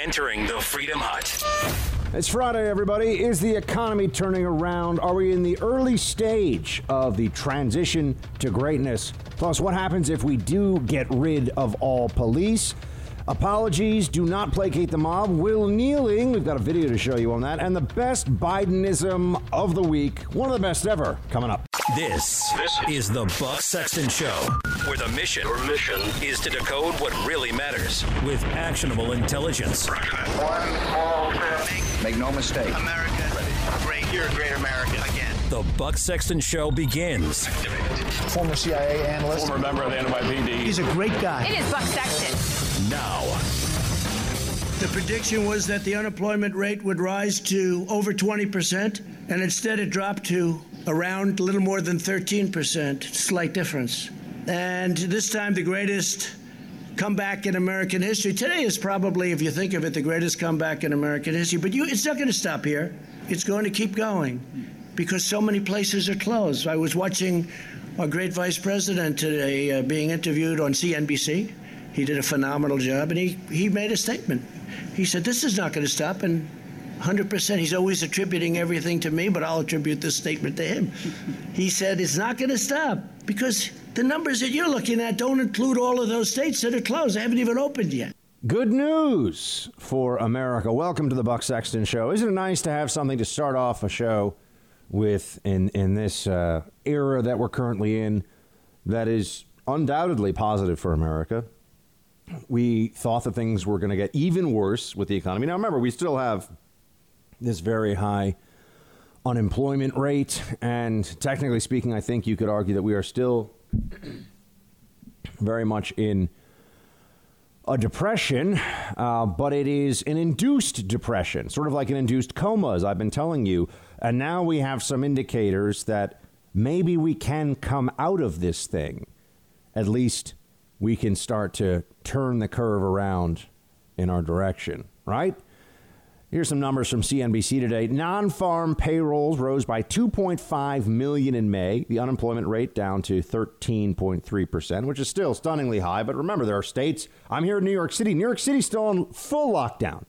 entering the Freedom Hut. It's Friday, everybody. Is the economy turning around? Are we in the early stage of the transition to greatness? Plus, what happens if we do get rid of all police? Apologies, do not placate the mob. Will kneeling, we've got a video to show you on that. And the best Bidenism of the week, one of the best ever, coming up. This, this is the Buck Sexton Show, where the mission, Your mission is to decode what really matters with actionable intelligence. One small step. Make no mistake. America, great. You're a great American again. The Buck Sexton Show begins. Former CIA analyst. Former member of the NYPD. He's a great guy. It is Buck Sexton. Now. The prediction was that the unemployment rate would rise to over 20%, and instead it dropped to around a little more than 13%. Slight difference. And this time, the greatest comeback in American history. Today is probably, if you think of it, the greatest comeback in American history. But you, it's not going to stop here. It's going to keep going because so many places are closed. I was watching our great vice president today uh, being interviewed on CNBC. He did a phenomenal job, and he, he made a statement. He said, This is not going to stop. And 100%, he's always attributing everything to me, but I'll attribute this statement to him. He said, It's not going to stop because the numbers that you're looking at don't include all of those states that are closed. They haven't even opened yet. Good news for America. Welcome to the Buck Sexton Show. Isn't it nice to have something to start off a show with in, in this uh, era that we're currently in that is undoubtedly positive for America? We thought that things were going to get even worse with the economy. Now, remember, we still have this very high unemployment rate. And technically speaking, I think you could argue that we are still very much in a depression, uh, but it is an induced depression, sort of like an induced coma, as I've been telling you. And now we have some indicators that maybe we can come out of this thing. At least we can start to turn the curve around in our direction, right? Here's some numbers from CNBC today. Non-farm payrolls rose by 2.5 million in May. The unemployment rate down to 13.3%, which is still stunningly high, but remember there are states. I'm here in New York City. New York City's still on full lockdown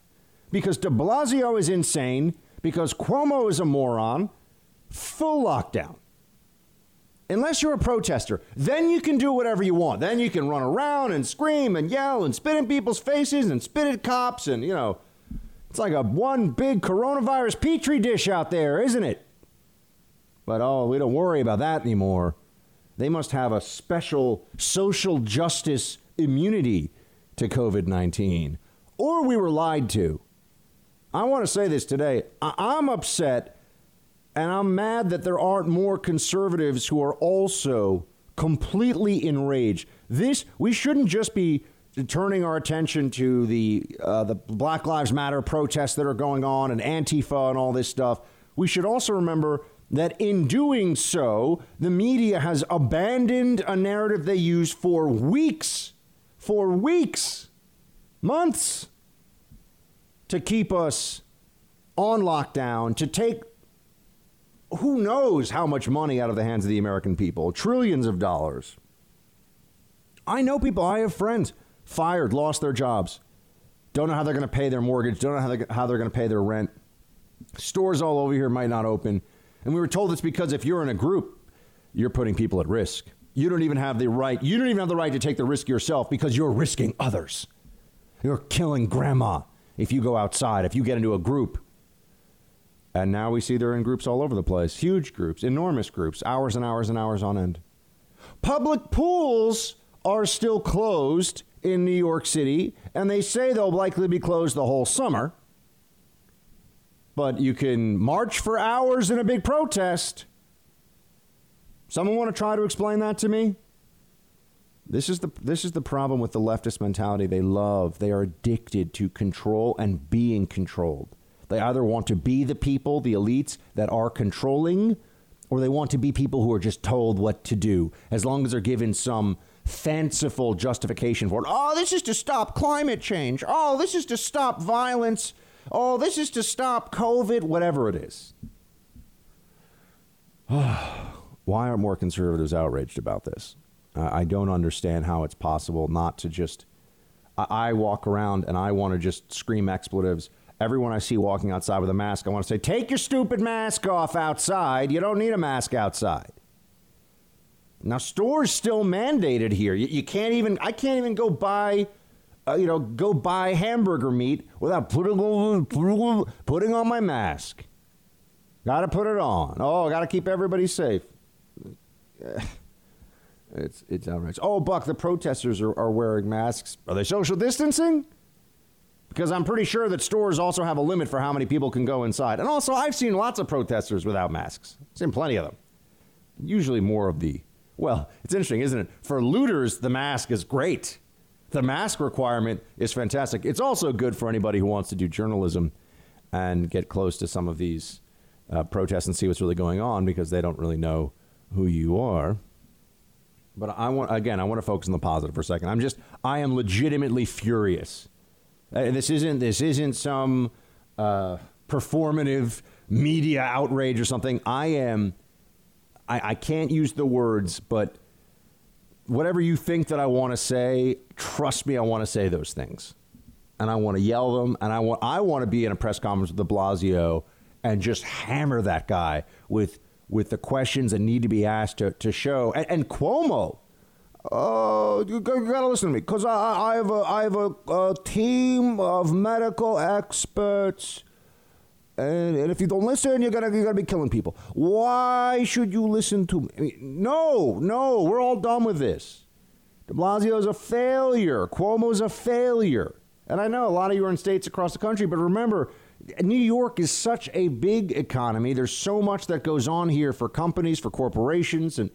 because De Blasio is insane, because Cuomo is a moron. Full lockdown. Unless you're a protester, then you can do whatever you want. Then you can run around and scream and yell and spit in people's faces and spit at cops and, you know, it's like a one big coronavirus petri dish out there, isn't it? But oh, we don't worry about that anymore. They must have a special social justice immunity to COVID 19. Or we were lied to. I want to say this today. I- am upset and I'm mad that there aren't more conservatives who are also completely enraged. This, we shouldn't just be turning our attention to the uh, the Black Lives Matter protests that are going on and Antifa and all this stuff, we should also remember that in doing so, the media has abandoned a narrative they used for weeks, for weeks, months, to keep us on lockdown, to take who knows how much money out of the hands of the American people, trillions of dollars. I know people, I have friends fired, lost their jobs, don't know how they're going to pay their mortgage, don't know how they're, how they're going to pay their rent. Stores all over here might not open. And we were told it's because if you're in a group, you're putting people at risk. You don't even have the right, you don't even have the right to take the risk yourself because you're risking others. You're killing grandma if you go outside, if you get into a group. And now we see they're in groups all over the place huge groups, enormous groups, hours and hours and hours on end. Public pools are still closed in New York City, and they say they'll likely be closed the whole summer. But you can march for hours in a big protest. Someone want to try to explain that to me? This is the this is the problem with the leftist mentality. They love, they are addicted to control and being controlled. They either want to be the people, the elites that are controlling, or they want to be people who are just told what to do, as long as they're given some fanciful justification for it. Oh, this is to stop climate change. Oh, this is to stop violence. Oh, this is to stop COVID, whatever it is. Why are more conservatives outraged about this? I don't understand how it's possible not to just I walk around and I want to just scream expletives. Everyone I see walking outside with a mask, I want to say, take your stupid mask off outside. You don't need a mask outside. Now, stores still mandated here. You, you can't even, I can't even go buy, uh, you know, go buy hamburger meat without putting, putting on my mask. Got to put it on. Oh, got to keep everybody safe. It's it's outrageous. Oh, Buck, the protesters are, are wearing masks. Are they social distancing? Because I'm pretty sure that stores also have a limit for how many people can go inside. And also, I've seen lots of protesters without masks. I've seen plenty of them. Usually more of the, well, it's interesting, isn't it? For looters, the mask is great. The mask requirement is fantastic. It's also good for anybody who wants to do journalism and get close to some of these uh, protests and see what's really going on because they don't really know who you are. But I want again, I want to focus on the positive for a second. I'm just, I am legitimately furious. Uh, this isn't this isn't some uh, performative media outrage or something. I am. I, I can't use the words, but whatever you think that I want to say, trust me, I want to say those things, and I want to yell them, and I want I want to be in a press conference with De Blasio and just hammer that guy with with the questions that need to be asked to, to show. And, and Cuomo, uh, you, you got to listen to me because I, I have, a, I have a, a team of medical experts. And, and if you don't listen, you're gonna you're gonna be killing people. Why should you listen to me? no, no, we're all done with this. De Blasio's a failure. Cuomo's a failure. And I know a lot of you are in states across the country, but remember, New York is such a big economy. There's so much that goes on here for companies, for corporations, and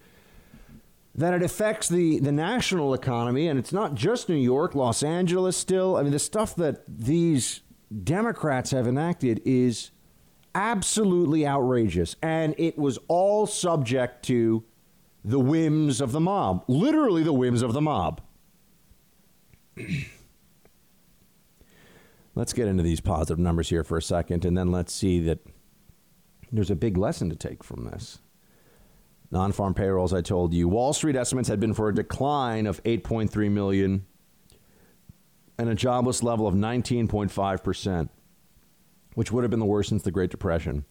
that it affects the, the national economy. And it's not just New York, Los Angeles still. I mean, the stuff that these Democrats have enacted is absolutely outrageous. And it was all subject to the whims of the mob, literally the whims of the mob. Let's get into these positive numbers here for a second, and then let's see that there's a big lesson to take from this. Non farm payrolls, I told you. Wall Street estimates had been for a decline of 8.3 million and a jobless level of 19.5%, which would have been the worst since the Great Depression.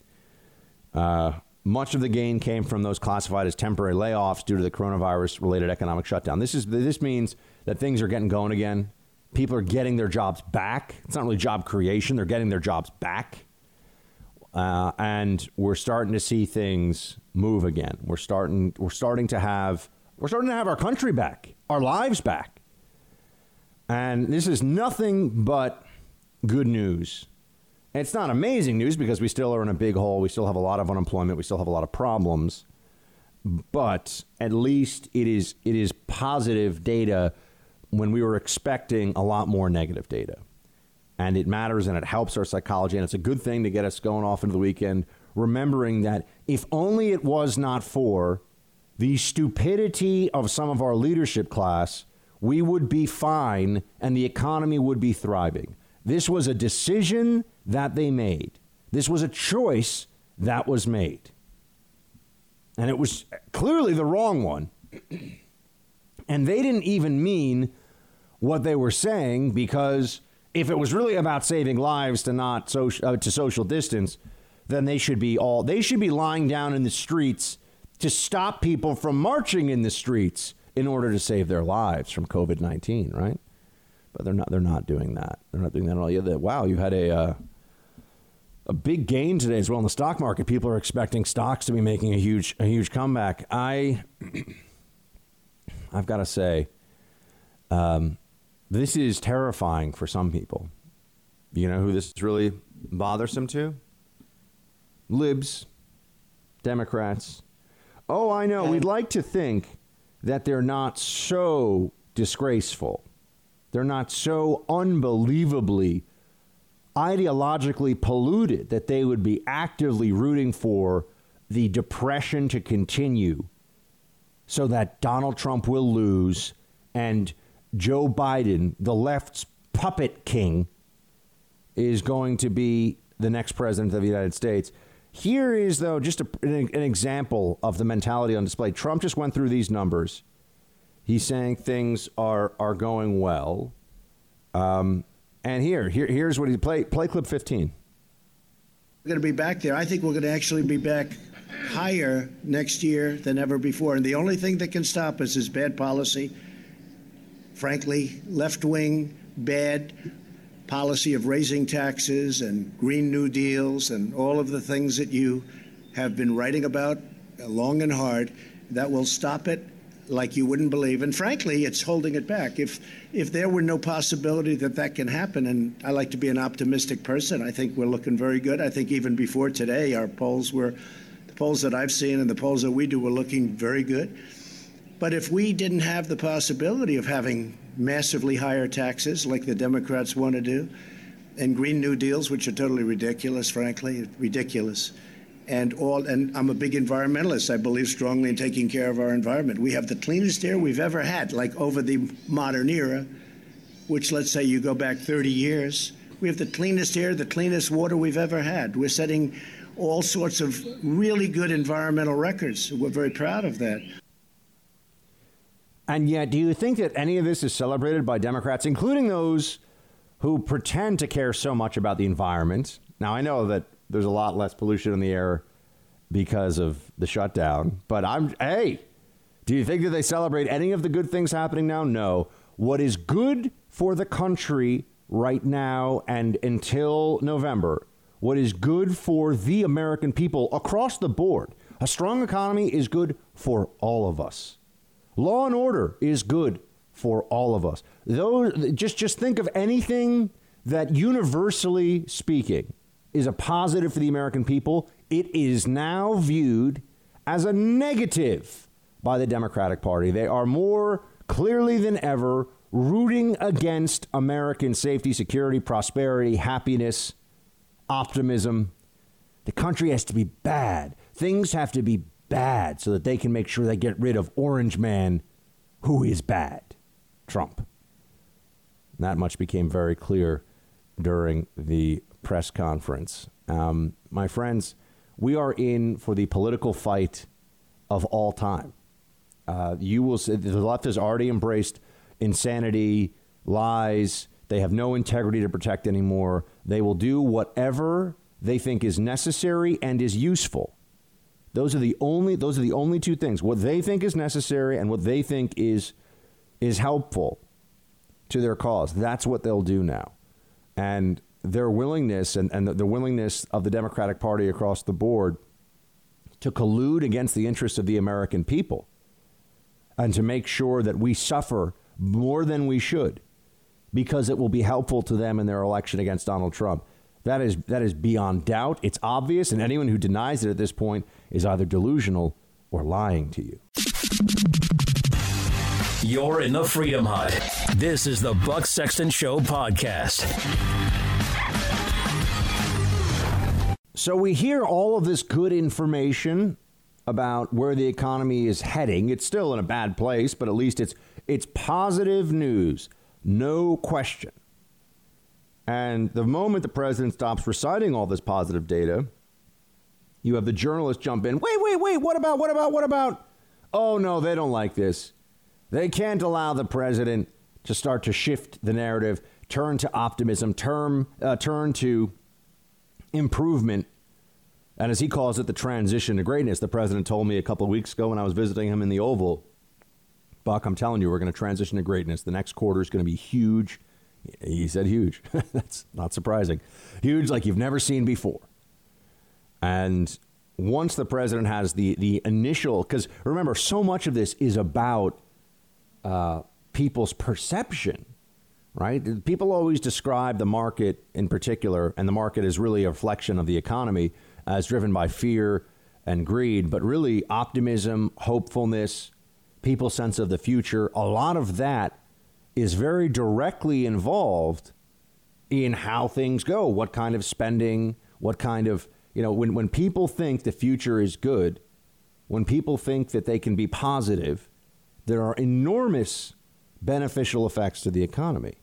Uh, much of the gain came from those classified as temporary layoffs due to the coronavirus related economic shutdown. This, is, this means that things are getting going again people are getting their jobs back. It's not really job creation, they're getting their jobs back. Uh, and we're starting to see things move again. We're starting we're starting to have we're starting to have our country back, our lives back. And this is nothing but good news. It's not amazing news because we still are in a big hole. We still have a lot of unemployment. We still have a lot of problems. But at least it is it is positive data when we were expecting a lot more negative data. And it matters and it helps our psychology. And it's a good thing to get us going off into the weekend, remembering that if only it was not for the stupidity of some of our leadership class, we would be fine and the economy would be thriving. This was a decision that they made. This was a choice that was made. And it was clearly the wrong one. And they didn't even mean what they were saying because if it was really about saving lives to not social, uh, to social distance, then they should be all they should be lying down in the streets to stop people from marching in the streets in order to save their lives from COVID nineteen, right? But they're not. They're not doing that. They're not doing that at all. Yeah, wow, you had a uh, a big gain today as well in the stock market. People are expecting stocks to be making a huge a huge comeback. I I've got to say, um, this is terrifying for some people. You know who this is really bothersome to? Libs, Democrats. Oh, I know. We'd like to think that they're not so disgraceful. They're not so unbelievably ideologically polluted that they would be actively rooting for the depression to continue so that Donald Trump will lose and Joe Biden, the left's puppet king, is going to be the next president of the United States. Here is, though, just a, an, an example of the mentality on display. Trump just went through these numbers. He's saying things are, are going well. Um, and here, here, here's what he play. Play clip 15. We're going to be back there. I think we're going to actually be back higher next year than ever before. And the only thing that can stop us is bad policy. Frankly, left wing, bad policy of raising taxes and Green New Deals and all of the things that you have been writing about long and hard that will stop it like you wouldn't believe. And frankly, it's holding it back. If if there were no possibility that that can happen, and I like to be an optimistic person, I think we're looking very good. I think even before today, our polls were the polls that I've seen and the polls that we do were looking very good. But if we didn't have the possibility of having massively higher taxes like the Democrats want to do, and Green New Deals, which are totally ridiculous, frankly, ridiculous and all and I'm a big environmentalist. I believe strongly in taking care of our environment. We have the cleanest air we've ever had, like over the modern era, which let's say you go back 30 years. We have the cleanest air, the cleanest water we've ever had. We're setting all sorts of really good environmental records. We're very proud of that. And yet, do you think that any of this is celebrated by Democrats, including those who pretend to care so much about the environment? Now, I know that there's a lot less pollution in the air because of the shutdown. But I'm, hey, do you think that they celebrate any of the good things happening now? No. What is good for the country right now and until November, what is good for the American people across the board, a strong economy is good for all of us. Law and order is good for all of us. Those, just, just think of anything that universally speaking is a positive for the American people, it is now viewed as a negative by the Democratic Party. They are more clearly than ever rooting against American safety, security, prosperity, happiness, optimism. The country has to be bad. Things have to be bad so that they can make sure they get rid of Orange Man, who is bad, Trump. that much became very clear during the press conference. Um, my friends, we are in for the political fight of all time. Uh, you will see the left has already embraced insanity, lies. They have no integrity to protect anymore. They will do whatever they think is necessary and is useful. Those are the only those are the only two things. What they think is necessary and what they think is is helpful to their cause. That's what they'll do now. And their willingness and, and the, the willingness of the Democratic Party across the board to collude against the interests of the American people and to make sure that we suffer more than we should because it will be helpful to them in their election against Donald Trump. That is, that is beyond doubt. It's obvious, and anyone who denies it at this point is either delusional or lying to you. You're in the Freedom Hut. This is the Buck Sexton Show podcast. So we hear all of this good information about where the economy is heading. It's still in a bad place, but at least it's it's positive news, no question. And the moment the president stops reciting all this positive data, you have the journalists jump in. Wait, wait, wait. What about? What about? What about? Oh no, they don't like this. They can't allow the president to start to shift the narrative, turn to optimism, turn uh, turn to improvement. And as he calls it, the transition to greatness, the president told me a couple of weeks ago when I was visiting him in the Oval, Buck, I'm telling you, we're going to transition to greatness. The next quarter is going to be huge. He said huge. That's not surprising. Huge like you've never seen before. And once the president has the, the initial, because remember, so much of this is about uh, people's perception right? People always describe the market in particular, and the market is really a reflection of the economy, as driven by fear and greed, but really optimism, hopefulness, people's sense of the future, a lot of that is very directly involved in how things go, what kind of spending, what kind of, you know, when, when people think the future is good, when people think that they can be positive, there are enormous beneficial effects to the economy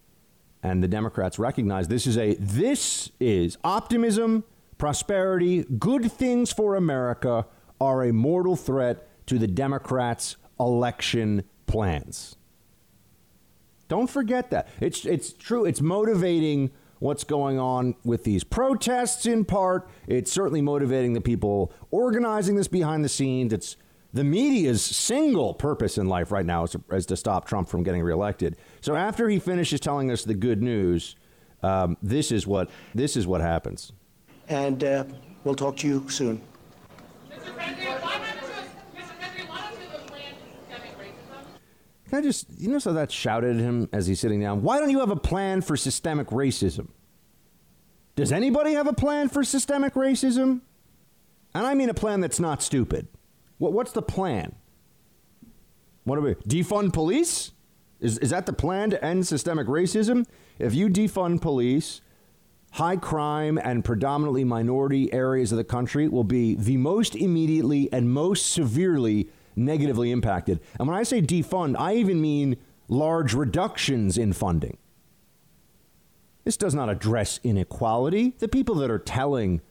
and the Democrats recognize this is a this is optimism, prosperity, good things for America are a mortal threat to the Democrats' election plans. Don't forget that. It's it's true. It's motivating what's going on with these protests in part. It's certainly motivating the people organizing this behind the scenes. It's the media's single purpose in life right now is to, is to stop Trump from getting reelected. So after he finishes telling us the good news, um, this is what this is what happens. And uh, we'll talk to you soon. Mr. President, why haven't you, Mr. President, why don't you have a plan for systemic racism? Can I just, you know, so that shouted at him as he's sitting down. Why don't you have a plan for systemic racism? Does anybody have a plan for systemic racism? And I mean a plan that's not stupid. What, what's the plan? What are we defund police? Is, is that the plan to end systemic racism? If you defund police, high crime and predominantly minority areas of the country will be the most immediately and most severely negatively impacted. And when I say defund, I even mean large reductions in funding. This does not address inequality. The people that are telling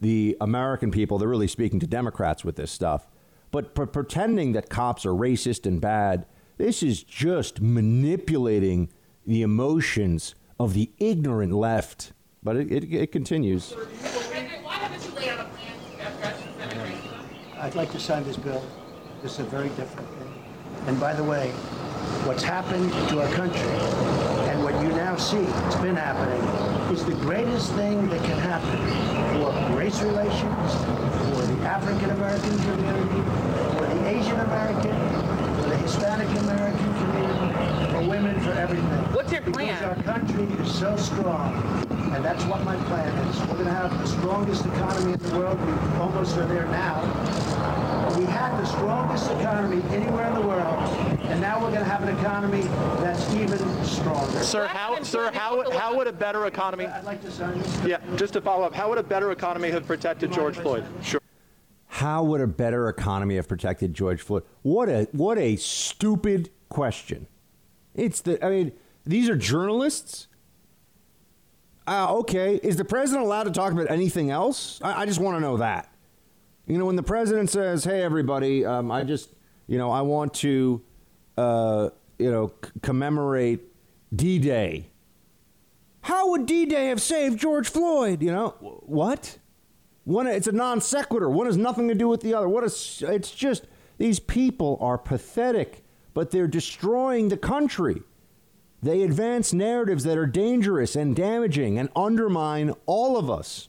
the American people, they're really speaking to Democrats with this stuff, but p- pretending that cops are racist and bad, this is just manipulating the emotions of the ignorant left. But it, it, it continues. Mr. President, why haven't you laid out a plan to address systemic racism? I'd like to sign this bill. Is a very different thing. And by the way, what's happened to our country and what you now see, it's been happening, is the greatest thing that can happen for race relations, for the African American community, for the Asian American, for the Hispanic American community, for women, for everything. What's your plan? Because our country is so strong, and that's what my plan is. We're going to have the strongest economy in the world. We almost are there now. We had the strongest economy anywhere in the world, and now we're going to have an economy that's even stronger. Sir, how, sir, how, how would a better economy, I'd like to sign this. yeah, just to follow up, how would a better economy have protected George Floyd? Sure. How would a better economy have protected George Floyd? What a what a stupid question. It's the I mean, these are journalists. Uh, okay, is the president allowed to talk about anything else? I, I just want to know that. You know, when the president says, "Hey, everybody, um, I just, you know, I want to, uh, you know, c- commemorate D-Day." How would D-Day have saved George Floyd? You know, wh- what? One, it's a non sequitur. One has nothing to do with the other. What is? It's just these people are pathetic, but they're destroying the country. They advance narratives that are dangerous and damaging and undermine all of us,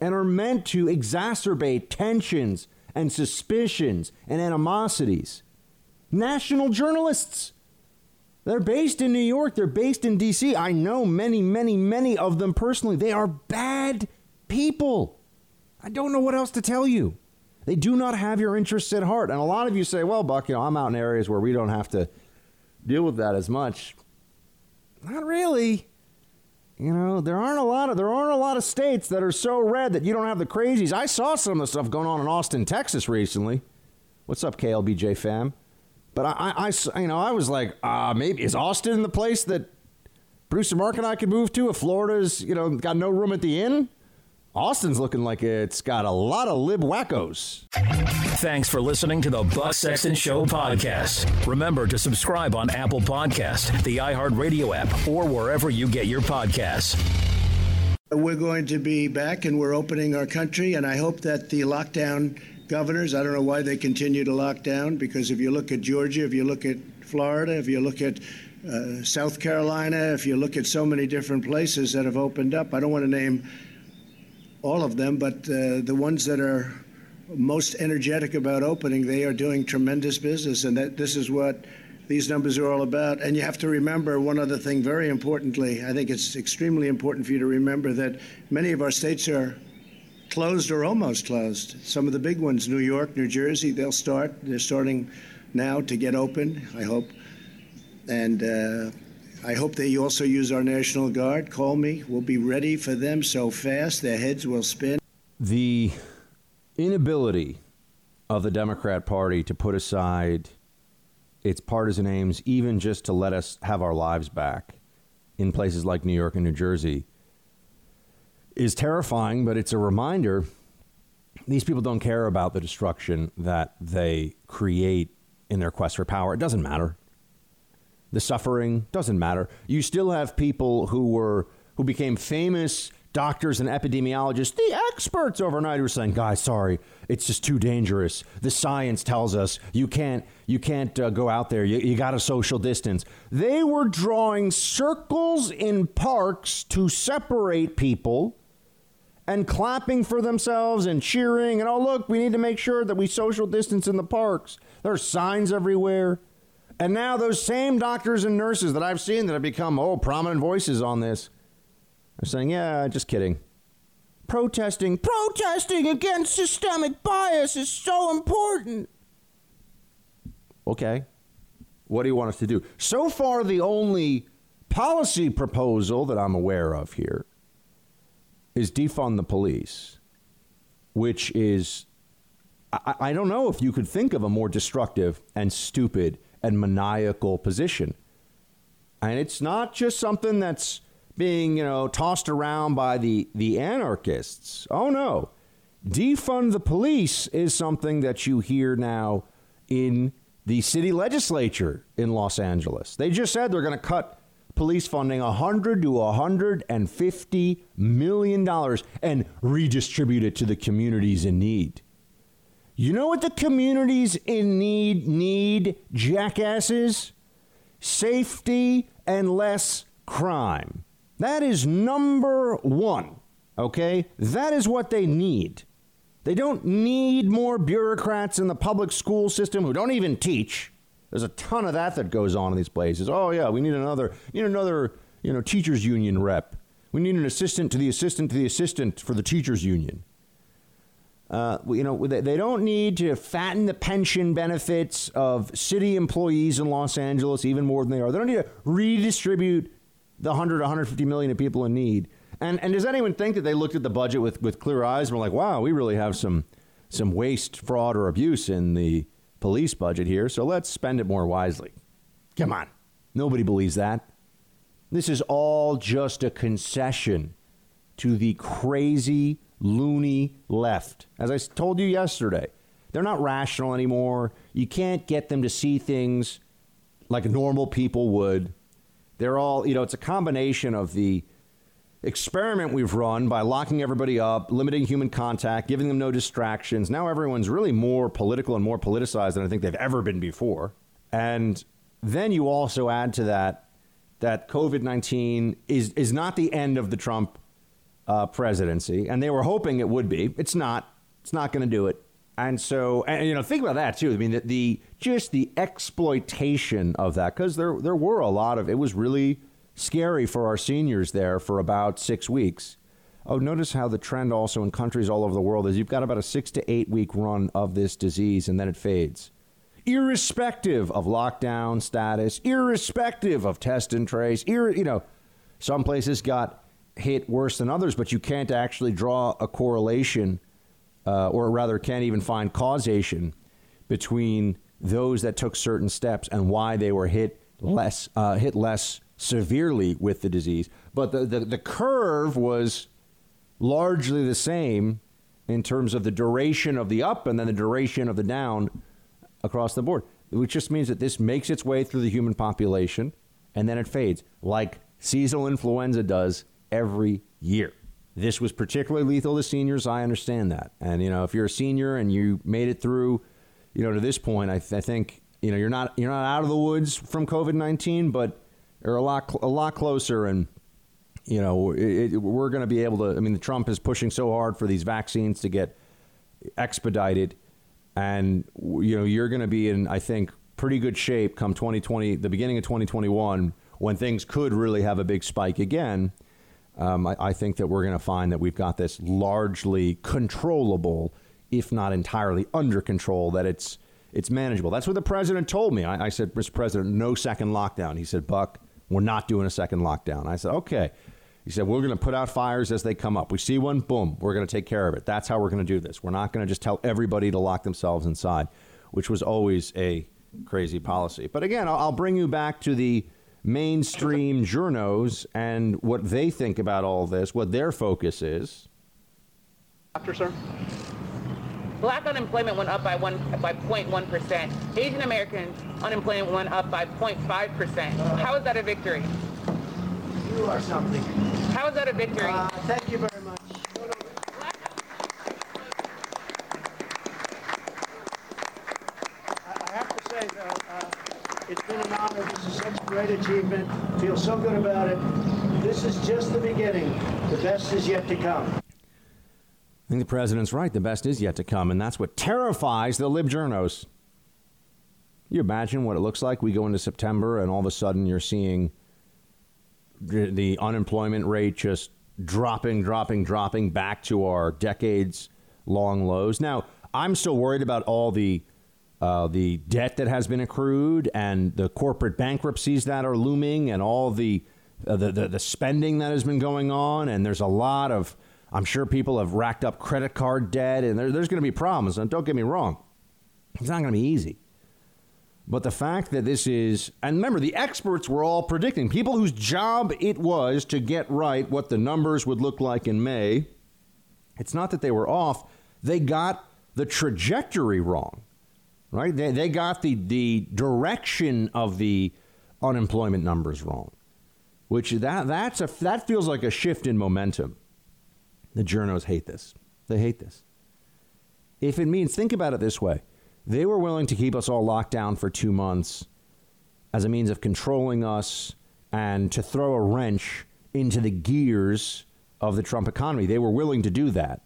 and are meant to exacerbate tensions and suspicions and animosities. National journalists. They're based in New York. They're based in D.C. I know many, many, many of them personally. They are bad people. I don't know what else to tell you. They do not have your interests at heart. And a lot of you say, well, Buck, you know, I'm out in areas where we don't have to deal with that as much. Not really. You know, there aren't a lot of there aren't a lot of states that are so red that you don't have the crazies. I saw some of the stuff going on in Austin, Texas recently. What's up, KLBJ fam? But i i you know, I was like, uh, maybe is Austin the place that Bruce and Mark and I could move to if Florida's, you know, got no room at the inn? Austin's looking like it's got a lot of lib wackos. Thanks for listening to the Buck Sexton Show podcast. Remember to subscribe on Apple Podcast, the iHeartRadio app, or wherever you get your podcasts. We're going to be back and we're opening our country, and I hope that the lockdown governors, I don't know why they continue to lock down, because if you look at Georgia, if you look at Florida, if you look at uh, South Carolina, if you look at so many different places that have opened up, I don't want to name all of them, but uh, the ones that are most energetic about opening, they are doing tremendous business, and that this is what these numbers are all about. And you have to remember one other thing very importantly. I think it's extremely important for you to remember that many of our states are closed or almost closed. Some of the big ones, New York, New Jersey, they'll start. They're starting now to get open, I hope. And uh, I hope they also use our National Guard. Call me. We'll be ready for them so fast their heads will spin. The inability of the Democrat Party to put aside its partisan aims, even just to let us have our lives back in places like New York and New Jersey, is terrifying, but it's a reminder these people don't care about the destruction that they create in their quest for power. It doesn't matter. The suffering doesn't matter. You still have people who were who became famous doctors and epidemiologists, the experts overnight were saying, "Guys, sorry, it's just too dangerous. The science tells us you can't you can't uh, go out there. You, you got to social distance." They were drawing circles in parks to separate people and clapping for themselves and cheering and oh look, we need to make sure that we social distance in the parks. There are signs everywhere. And now those same doctors and nurses that I've seen that have become oh prominent voices on this are saying, "Yeah, just kidding." Protesting, protesting against systemic bias is so important. Okay. What do you want us to do? So far the only policy proposal that I'm aware of here is defund the police, which is I, I don't know if you could think of a more destructive and stupid and maniacal position. And it's not just something that's being, you know, tossed around by the, the anarchists. Oh no. Defund the police is something that you hear now in the city legislature in Los Angeles. They just said they're going to cut police funding 100 to 150 million dollars and redistribute it to the communities in need. You know what the communities in need need, jackasses? Safety and less crime. That is number one, okay? That is what they need. They don't need more bureaucrats in the public school system who don't even teach. There's a ton of that that goes on in these places. Oh yeah, we need another, need another, you know, teachers union rep. We need an assistant to the assistant to the assistant for the teachers union. Uh, you know, they, don't need to fatten the pension benefits of city employees in Los Angeles even more than they are. They don't need to redistribute the 100, 150 million of people in need. And, and does anyone think that they looked at the budget with, with clear eyes and were like, wow, we really have some, some waste, fraud, or abuse in the police budget here, so let's spend it more wisely? Come on. Nobody believes that. This is all just a concession to the crazy, loony left. As I told you yesterday, they're not rational anymore. You can't get them to see things like normal people would. They're all, you know, it's a combination of the experiment we've run by locking everybody up, limiting human contact, giving them no distractions. Now everyone's really more political and more politicized than I think they've ever been before. And then you also add to that that COVID 19 is, is not the end of the Trump uh, presidency. And they were hoping it would be. It's not. It's not going to do it. And so, and, you know, think about that too. I mean, the, the just the exploitation of that, because there there were a lot of it was really scary for our seniors there for about six weeks. Oh, notice how the trend also in countries all over the world is you've got about a six to eight week run of this disease and then it fades. Irrespective of lockdown status, irrespective of test and trace, ir- you know, some places got hit worse than others, but you can't actually draw a correlation uh, or rather can't even find causation between those that took certain steps and why they were hit less uh, hit less severely with the disease. But the, the, the curve was largely the same in terms of the duration of the up and then the duration of the down across the board, which just means that this makes its way through the human population and then it fades, like seasonal influenza does every year. This was particularly lethal to seniors. I understand that. And, you know, if you're a senior and you made it through, you know, to this point, I, th- I think, you know, you're not, you're not out of the woods from COVID 19, but you're a lot, a lot closer. And, you know, it, it, we're going to be able to, I mean, Trump is pushing so hard for these vaccines to get expedited. And, you know, you're going to be in, I think, pretty good shape come 2020, the beginning of 2021, when things could really have a big spike again um, I, I, think that we're going to find that we've got this largely controllable, if not entirely under control, that it's it's manageable. That's what the president told me. I, I said, Mr. President, no second lockdown. He said, Buck, we're not doing a second lockdown. I said, okay. He said, we're going to put out fires as they come up. We see one, boom, we're going to take care of it. That's how we're going to do this. We're not going to just tell everybody to lock themselves inside, which was always a crazy policy. But again, I'll, I'll bring you back to the mainstream journos and what they think about all this, what their focus is. Doctor, sir? Black unemployment went up by one by 0.1 percent. Asian American unemployment went up by 0.5 percent. How is that a victory? You are something. How is that a victory? Uh, thank you very much. I I have to say, though, uh, it's been an honor. This is such a great achievement. Feel so good about it. This is just the beginning. The best is yet to come. I think the president's right. The best is yet to come, and that's what terrifies the libjournos. You imagine what it looks like? We go into September, and all of a sudden you're seeing the unemployment rate just dropping, dropping, dropping back to our decades long lows. Now, I'm still worried about all the uh, the debt that has been accrued and the corporate bankruptcies that are looming and all the, uh, the, the the spending that has been going on. And there's a lot of I'm sure people have racked up credit card debt, and there, there's going to be problems. And don't get me wrong, it's not going to be easy. But the fact that this is, and remember, the experts were all predicting, people whose job it was to get right what the numbers would look like in May. It's not that they were off, they got the trajectory wrong, right? They, they got the, the direction of the unemployment numbers wrong, which that, that's a, that feels like a shift in momentum. The journos hate this. They hate this. If it means, think about it this way they were willing to keep us all locked down for two months as a means of controlling us and to throw a wrench into the gears of the Trump economy. They were willing to do that.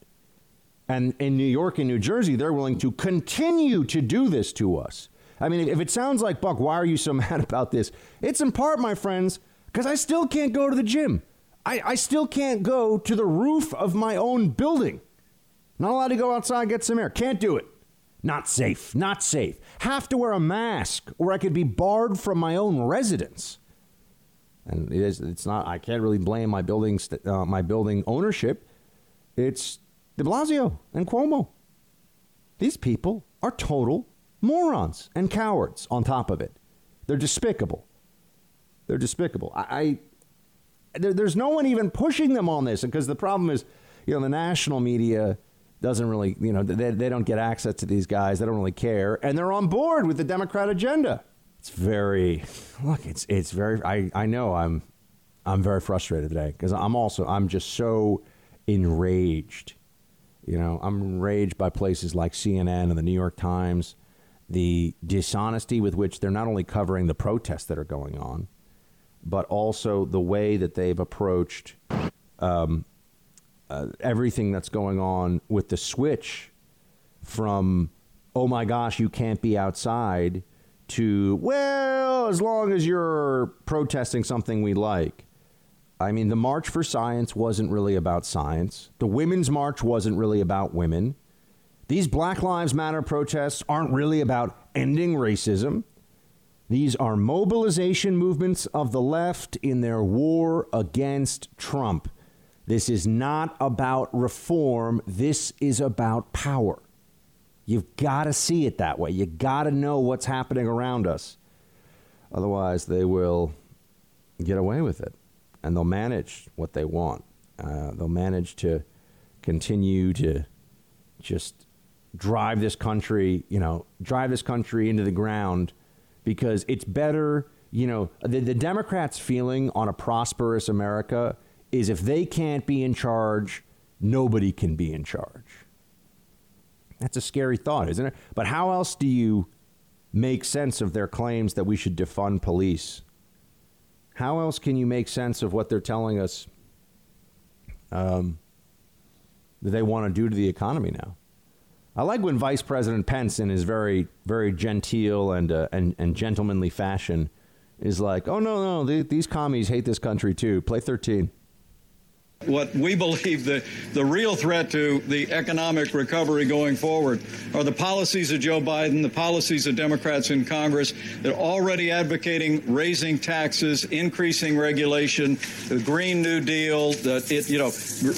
And in New York and New Jersey, they're willing to continue to do this to us. I mean, if it sounds like, Buck, why are you so mad about this? It's in part, my friends, because I still can't go to the gym. I, I still can't go to the roof of my own building. Not allowed to go outside get some air. Can't do it. Not safe. Not safe. Have to wear a mask, or I could be barred from my own residence. And it is, it's not. I can't really blame my building uh, my building ownership. It's De Blasio and Cuomo. These people are total morons and cowards. On top of it, they're despicable. They're despicable. I, I there, there's no one even pushing them on this because the problem is, you know, the national media doesn't really, you know, they, they don't get access to these guys. They don't really care. And they're on board with the Democrat agenda. It's very, look, it's, it's very, I, I know I'm, I'm very frustrated today because I'm also, I'm just so enraged. You know, I'm enraged by places like CNN and the New York Times, the dishonesty with which they're not only covering the protests that are going on, but also the way that they've approached um, uh, everything that's going on with the switch from oh my gosh you can't be outside to well as long as you're protesting something we like i mean the march for science wasn't really about science the women's march wasn't really about women these black lives matter protests aren't really about ending racism these are mobilization movements of the left in their war against trump this is not about reform. This is about power. You've got to see it that way. You've got to know what's happening around us. Otherwise, they will get away with it and they'll manage what they want. Uh, they'll manage to continue to just drive this country, you know, drive this country into the ground because it's better, you know, the, the Democrats' feeling on a prosperous America is if they can't be in charge, nobody can be in charge. That's a scary thought, isn't it? But how else do you make sense of their claims that we should defund police? How else can you make sense of what they're telling us um, that they want to do to the economy now? I like when Vice President Pence, in his very, very genteel and, uh, and, and gentlemanly fashion, is like, oh, no, no, they, these commies hate this country too. Play 13. What we believe the, the real threat to the economic recovery going forward are the policies of Joe Biden, the policies of Democrats in Congress that are already advocating raising taxes, increasing regulation, the Green New Deal, that it, you know,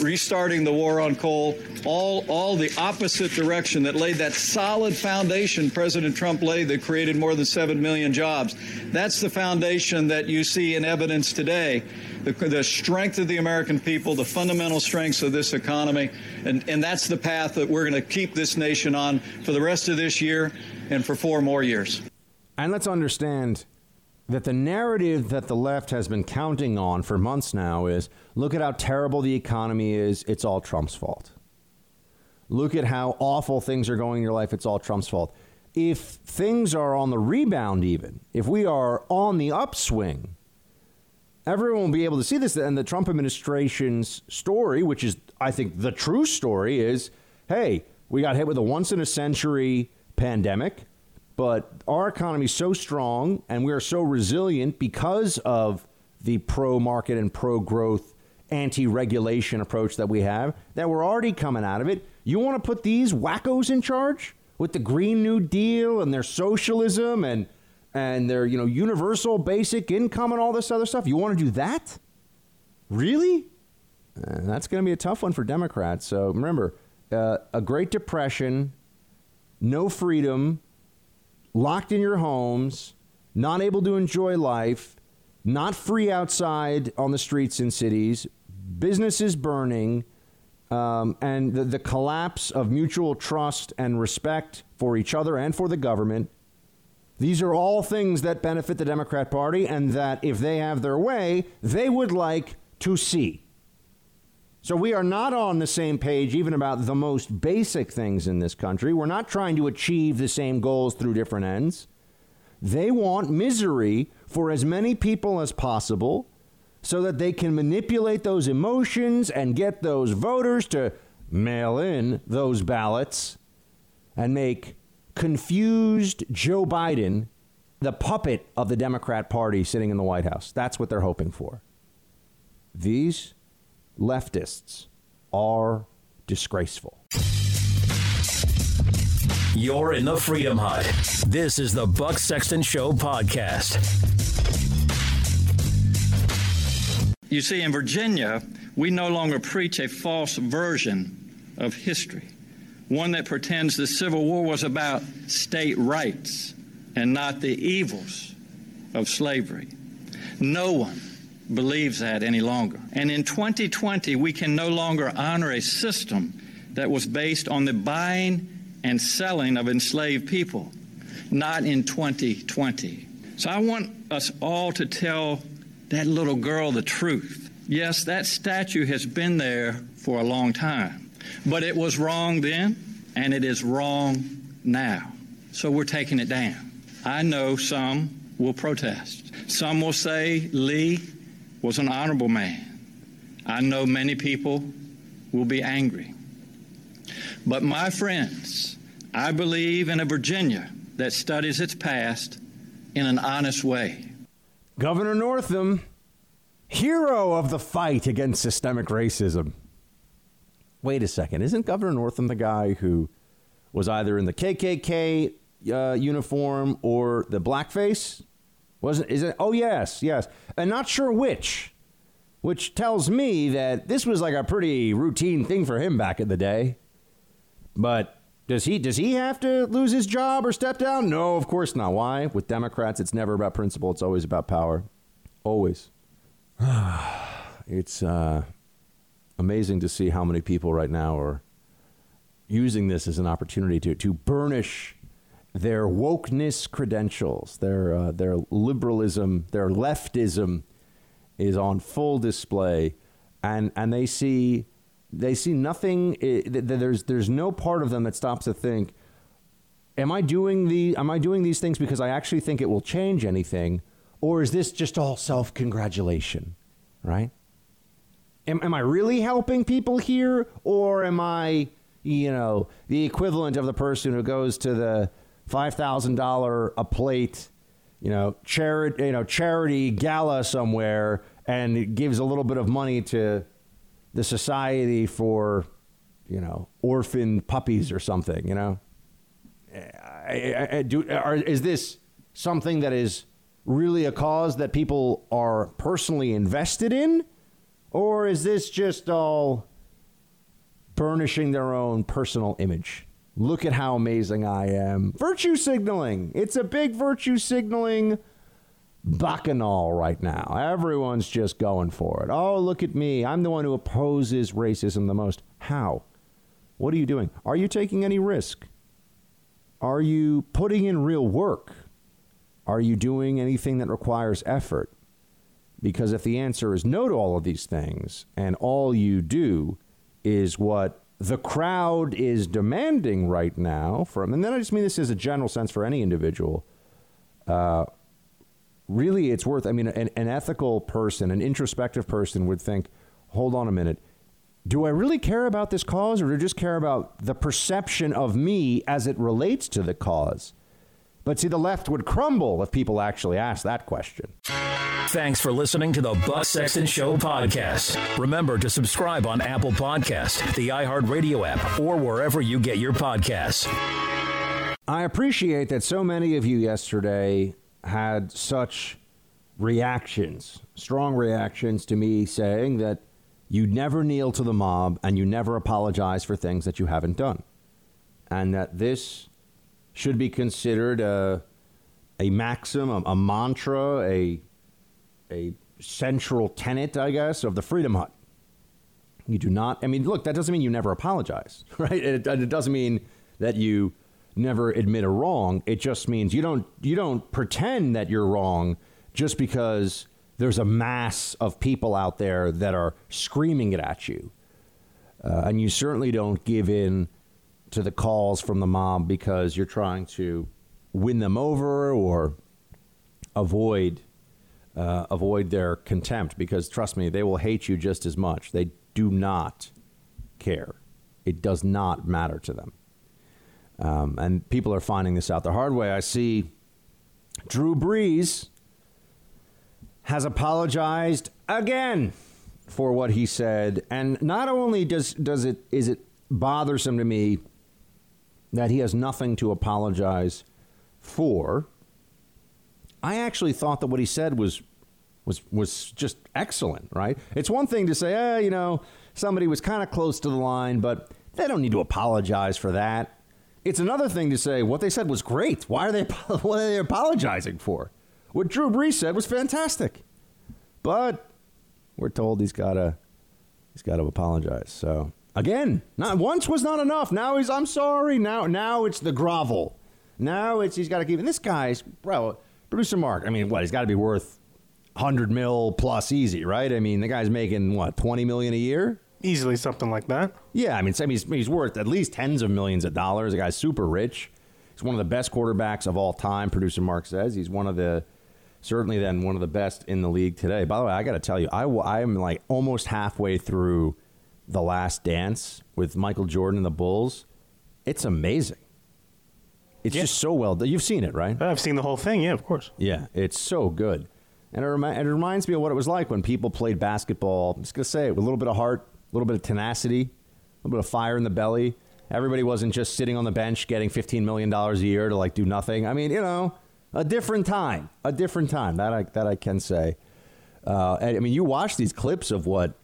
restarting the war on coal, all, all the opposite direction that laid that solid foundation President Trump laid that created more than 7 million jobs. That's the foundation that you see in evidence today. The, the strength of the American people the fundamental strengths of this economy. And, and that's the path that we're going to keep this nation on for the rest of this year and for four more years. And let's understand that the narrative that the left has been counting on for months now is look at how terrible the economy is, it's all Trump's fault. Look at how awful things are going in your life, it's all Trump's fault. If things are on the rebound, even, if we are on the upswing, everyone will be able to see this. And the Trump administration's story, which is, I think, the true story, is hey, we got hit with a once in a century pandemic but our economy is so strong and we are so resilient because of the pro market and pro growth anti regulation approach that we have that we're already coming out of it. You want to put these wackos in charge with the Green New Deal and their socialism and and their you know universal basic income and all this other stuff. You want to do that? Really? Uh, that's going to be a tough one for Democrats. So remember, uh, a Great Depression, no freedom, locked in your homes, not able to enjoy life, not free outside on the streets in cities, businesses burning, um, and the, the collapse of mutual trust and respect for each other and for the government. These are all things that benefit the Democrat Party, and that if they have their way, they would like to see. So we are not on the same page even about the most basic things in this country. We're not trying to achieve the same goals through different ends. They want misery for as many people as possible so that they can manipulate those emotions and get those voters to mail in those ballots and make confused Joe Biden the puppet of the Democrat Party sitting in the White House. That's what they're hoping for. These leftists are disgraceful. You're in the Freedom Hut. This is the Buck Sexton Show podcast. You see, in Virginia, we no longer preach a false version of history, one that pretends the Civil War was about state rights and not the evils of slavery. No one believes that any longer. And in 2020, we can no longer honor a system that was based on the buying and selling of enslaved people, not in 2020. So I want us all to tell that little girl the truth. Yes, that statue has been there for a long time, but it was wrong then, and it is wrong now. So we're taking it down. I know some will protest. Some will say Lee was an honorable man. I know many people will be angry. But my friends, I believe in a Virginia that studies its past in an honest way. Governor Northam, hero of the fight against systemic racism. Wait a second, isn't Governor Northam the guy who was either in the KKK uh, uniform or the blackface? Wasn't is it? Oh yes, yes, and not sure which. Which tells me that this was like a pretty routine thing for him back in the day. But does he does he have to lose his job or step down? No, of course not. Why? With Democrats, it's never about principle. It's always about power. Always. it's uh, amazing to see how many people right now are using this as an opportunity to to burnish their wokeness credentials, their uh, their liberalism, their leftism is on full display, and and they see they see nothing. There's there's no part of them that stops to think, am I doing the am I doing these things because I actually think it will change anything, or is this just all self congratulation, right? Am, am I really helping people here, or am I, you know, the equivalent of the person who goes to the $5,000 a plate, you know, charity, you know, charity gala somewhere and gives a little bit of money to the society for, you know, orphan puppies or something, you know? I, I, I do, are, is this something that is really a cause that people are personally invested in? Or is this just all burnishing their own personal image? Look at how amazing I am. Virtue signaling. It's a big virtue signaling bacchanal right now. Everyone's just going for it. Oh, look at me. I'm the one who opposes racism the most. How? What are you doing? Are you taking any risk? Are you putting in real work? Are you doing anything that requires effort? Because if the answer is no to all of these things, and all you do is what the crowd is demanding right now from, and then I just mean this as a general sense for any individual, uh, really it's worth, I mean, an, an ethical person, an introspective person would think, hold on a minute. Do I really care about this cause or do I just care about the perception of me as it relates to the cause? But see, the left would crumble if people actually asked that question. Thanks for listening to the Buck Sexton Show podcast. Remember to subscribe on Apple Podcast, the iHeartRadio app, or wherever you get your podcasts. I appreciate that so many of you yesterday had such reactions, strong reactions to me saying that you never kneel to the mob and you never apologize for things that you haven't done. And that this should be considered a, a maxim, a, a mantra, a, a central tenet, I guess, of the Freedom Hut. You do not, I mean, look, that doesn't mean you never apologize, right? It, it doesn't mean that you never admit a wrong. It just means you don't, you don't pretend that you're wrong just because there's a mass of people out there that are screaming it at you. Uh, and you certainly don't give in to the calls from the mob because you're trying to win them over or avoid uh, avoid their contempt because trust me they will hate you just as much. They do not care. It does not matter to them. Um, and people are finding this out the hard way. I see drew brees has apologized again for what he said. And not only does does it is it bothersome to me that he has nothing to apologize for. I actually thought that what he said was was was just excellent, right? It's one thing to say, eh, you know, somebody was kind of close to the line, but they don't need to apologize for that. It's another thing to say what they said was great. Why are they what are they apologizing for? What Drew Brees said was fantastic. But we're told he's got to he's got to apologize. So Again, not once was not enough. Now he's I'm sorry. Now now it's the grovel. Now it's he's got to keep. And this guy's bro, producer Mark. I mean, what he's got to be worth hundred mil plus easy, right? I mean, the guy's making what twenty million a year. Easily something like that. Yeah, I mean, he's, he's worth at least tens of millions of dollars. The guy's super rich. He's one of the best quarterbacks of all time. Producer Mark says he's one of the certainly then one of the best in the league today. By the way, I got to tell you, I I'm like almost halfway through the Last Dance with Michael Jordan and the Bulls, it's amazing. It's yeah. just so well done. You've seen it, right? I've seen the whole thing. Yeah, of course. Yeah, it's so good. And it, remi- it reminds me of what it was like when people played basketball. I'm just going to say it with a little bit of heart, a little bit of tenacity, a little bit of fire in the belly. Everybody wasn't just sitting on the bench getting $15 million a year to like do nothing. I mean, you know, a different time. A different time. That I, that I can say. Uh, I mean, you watch these clips of what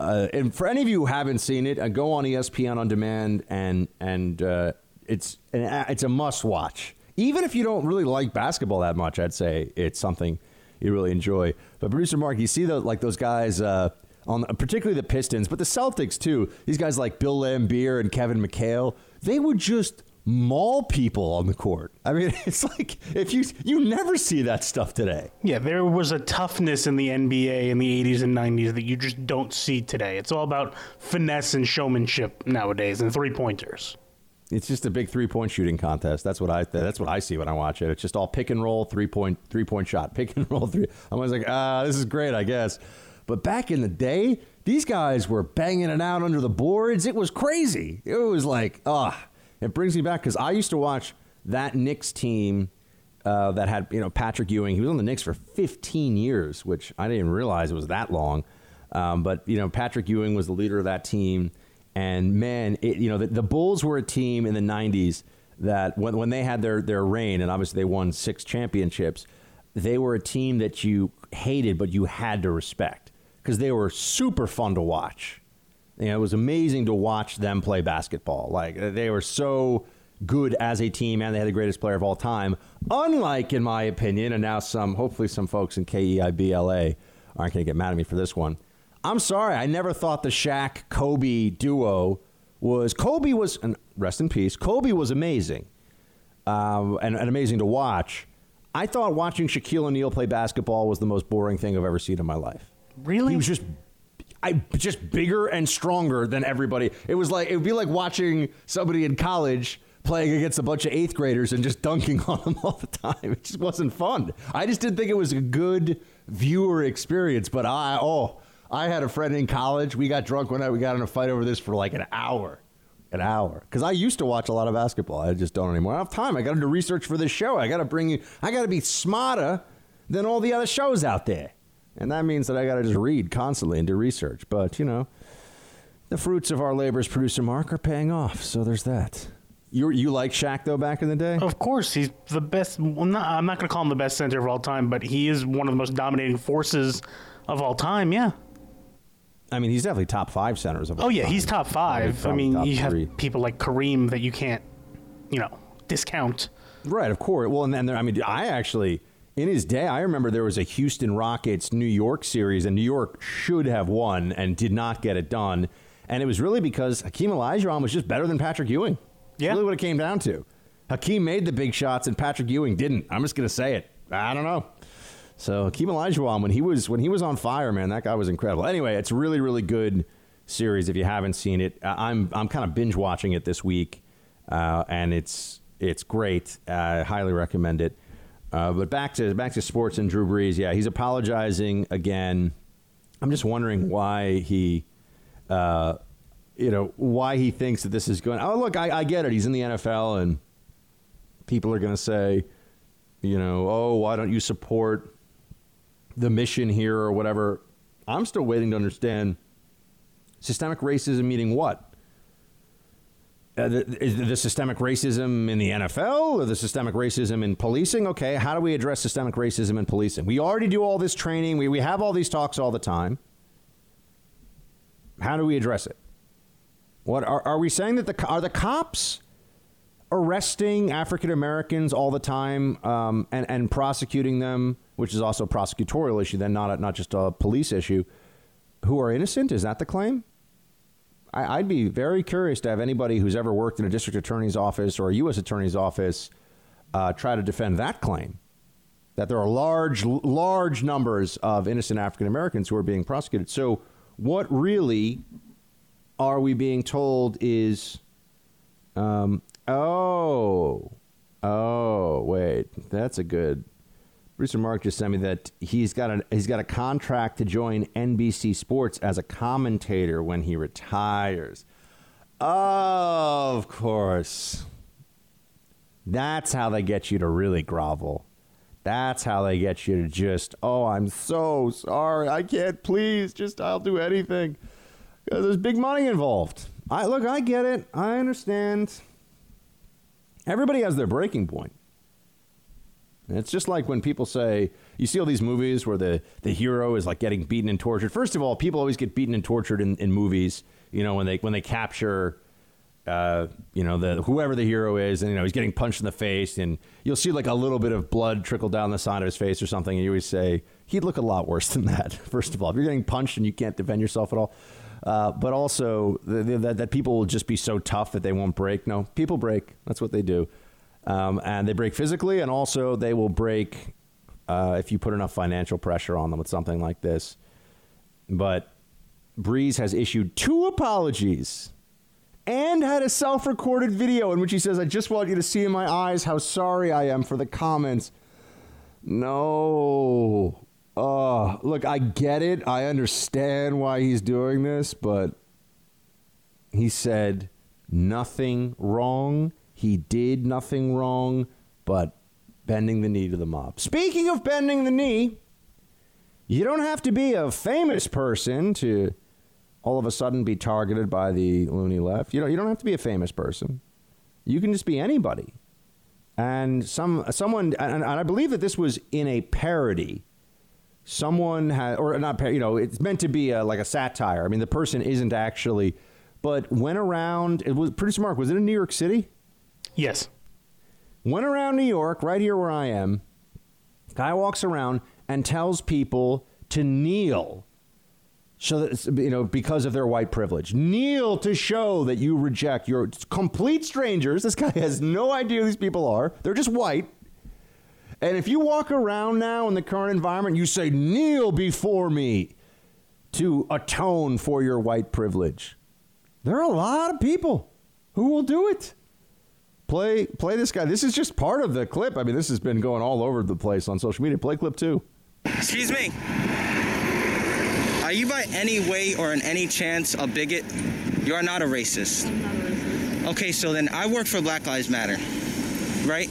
uh, and for any of you who haven't seen it, uh, go on ESPN on demand, and and uh, it's an, uh, it's a must watch. Even if you don't really like basketball that much, I'd say it's something you really enjoy. But producer Mark, you see the like those guys uh, on particularly the Pistons, but the Celtics too. These guys like Bill Laimbeer and Kevin McHale, they would just maul people on the court. I mean, it's like if you you never see that stuff today. Yeah, there was a toughness in the NBA in the 80s and 90s that you just don't see today. It's all about finesse and showmanship nowadays and three-pointers. It's just a big three-point shooting contest. That's what I that's what I see when I watch it. It's just all pick and roll, three-point three-point shot, pick and roll three. I'm always like, "Ah, this is great, I guess." But back in the day, these guys were banging it out under the boards. It was crazy. It was like, ah, it brings me back because I used to watch that Knicks team uh, that had you know Patrick Ewing. He was on the Knicks for 15 years, which I didn't realize it was that long. Um, but you know Patrick Ewing was the leader of that team, and man, it, you know the, the, Bulls were a team in the 90s that when when they had their their reign, and obviously they won six championships, they were a team that you hated but you had to respect because they were super fun to watch. You know, it was amazing to watch them play basketball. Like they were so good as a team, and they had the greatest player of all time. Unlike, in my opinion, and now some, hopefully, some folks in KEIBLA aren't going to get mad at me for this one. I'm sorry, I never thought the Shaq Kobe duo was. Kobe was, and rest in peace, Kobe was amazing um, and, and amazing to watch. I thought watching Shaquille O'Neal play basketball was the most boring thing I've ever seen in my life. Really? He was just I just bigger and stronger than everybody. It was like it would be like watching somebody in college playing against a bunch of eighth graders and just dunking on them all the time. It just wasn't fun. I just didn't think it was a good viewer experience. But I oh, I had a friend in college. We got drunk one night. We got in a fight over this for like an hour. An hour. Because I used to watch a lot of basketball. I just don't anymore. I don't have time. I got to do research for this show. I got to bring you, I got to be smarter than all the other shows out there. And that means that I got to just read constantly and do research. But, you know, the fruits of our labors, producer Mark, are paying off. So there's that. You, you like Shaq, though, back in the day? Of course, he's the best. Well, not, I'm not going to call him the best center of all time, but he is one of the most dominating forces of all time. Yeah. I mean, he's definitely top five centers of all time. Oh yeah, time. he's top five. I mean, you three. have people like Kareem that you can't, you know, discount. Right, of course. Well, and then there, I mean, I actually in his day, I remember there was a Houston Rockets New York series, and New York should have won and did not get it done. And it was really because Hakeem Olajuwon was just better than Patrick Ewing. Yeah. really what it came down to. Hakeem made the big shots, and Patrick Ewing didn't. I'm just going to say it. I don't know. So Hakeem Olajuwon, when he was when he was on fire, man, that guy was incredible. Anyway, it's really really good series. If you haven't seen it, I'm I'm kind of binge watching it this week, uh, and it's it's great. I highly recommend it. Uh, but back to back to sports and Drew Brees. Yeah, he's apologizing again. I'm just wondering why he, uh, you know, why he thinks that this is going. Oh, look, I, I get it. He's in the NFL, and people are going to say, you know, oh, why don't you support the mission here or whatever? I'm still waiting to understand systemic racism meaning what? Uh, the, is the systemic racism in the NFL or the systemic racism in policing? Okay, how do we address systemic racism in policing? We already do all this training. We, we have all these talks all the time. How do we address it? What are, are we saying that the are the cops arresting African Americans all the time um, and and prosecuting them, which is also a prosecutorial issue, then not a, not just a police issue, who are innocent? Is that the claim? I, I'd be very curious to have anybody who's ever worked in a district attorney's office or a U.S. attorney's office uh, try to defend that claim. That there are large, large numbers of innocent African Americans who are being prosecuted. So, what really are we being told is, um, oh, oh, wait, that's a good. Producer Mark just sent me that he's got a he's got a contract to join NBC Sports as a commentator when he retires. Of course. That's how they get you to really grovel. That's how they get you to just, oh, I'm so sorry. I can't, please, just, I'll do anything. There's big money involved. I Look, I get it. I understand. Everybody has their breaking point. And It's just like when people say, you see all these movies where the, the hero is like getting beaten and tortured. First of all, people always get beaten and tortured in, in movies, you know, when they, when they capture, uh, you know, the, whoever the hero is, and, you know, he's getting punched in the face, and you'll see like a little bit of blood trickle down the side of his face or something, and you always say, he'd look a lot worse than that, first of all. If you're getting punched and you can't defend yourself at all. Uh, but also that, that people will just be so tough that they won't break. No, people break. That's what they do. Um, and they break physically, and also they will break uh, if you put enough financial pressure on them with something like this. But Brees has issued two apologies and had a self recorded video in which he says, I just want you to see in my eyes how sorry I am for the comments. No. Uh, look, I get it. I understand why he's doing this, but he said nothing wrong. He did nothing wrong, but bending the knee to the mob. Speaking of bending the knee, you don't have to be a famous person to all of a sudden be targeted by the loony left. You know, you don't have to be a famous person. You can just be anybody. And some someone and, and I believe that this was in a parody. Someone had or not you know, it's meant to be a, like a satire. I mean, the person isn't actually but went around it was pretty smart. Was it in New York City? Yes. Went around New York, right here where I am. Guy walks around and tells people to kneel. So that you know, because of their white privilege, kneel to show that you reject your complete strangers. This guy has no idea who these people are. They're just white. And if you walk around now in the current environment, you say, kneel before me to atone for your white privilege. There are a lot of people who will do it. Play play this guy. This is just part of the clip. I mean, this has been going all over the place on social media. Play clip two. Excuse me. Are you by any way or in any chance a bigot? You are not a racist. Okay, so then I work for Black Lives Matter, right?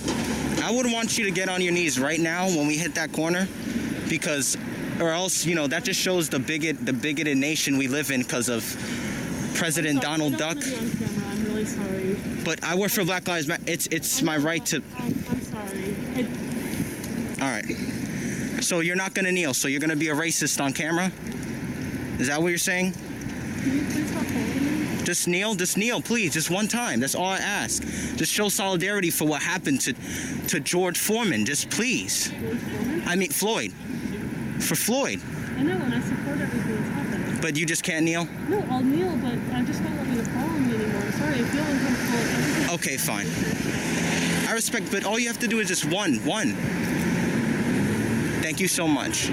I would want you to get on your knees right now when we hit that corner, because, or else, you know, that just shows the bigot, the bigoted nation we live in because of President Donald Duck. I'm really sorry. But I work for Black Lives Matter. It's it's my right to. I'm, I'm sorry. I, All right. So you're not gonna kneel. So you're gonna be a racist on camera. Is that what you're saying? you please stop holding me? Just kneel, just kneel, please, just one time. That's all I ask. Just show solidarity for what happened to to George Foreman. Just please. I mean Floyd. For Floyd. I know, and I support everything that's happening. But you just can't kneel? No, I'll kneel, but I just you to me. I'm sorry, I feel uncomfortable. Everything. Okay, fine. I respect, but all you have to do is just one, one. Thank you so much.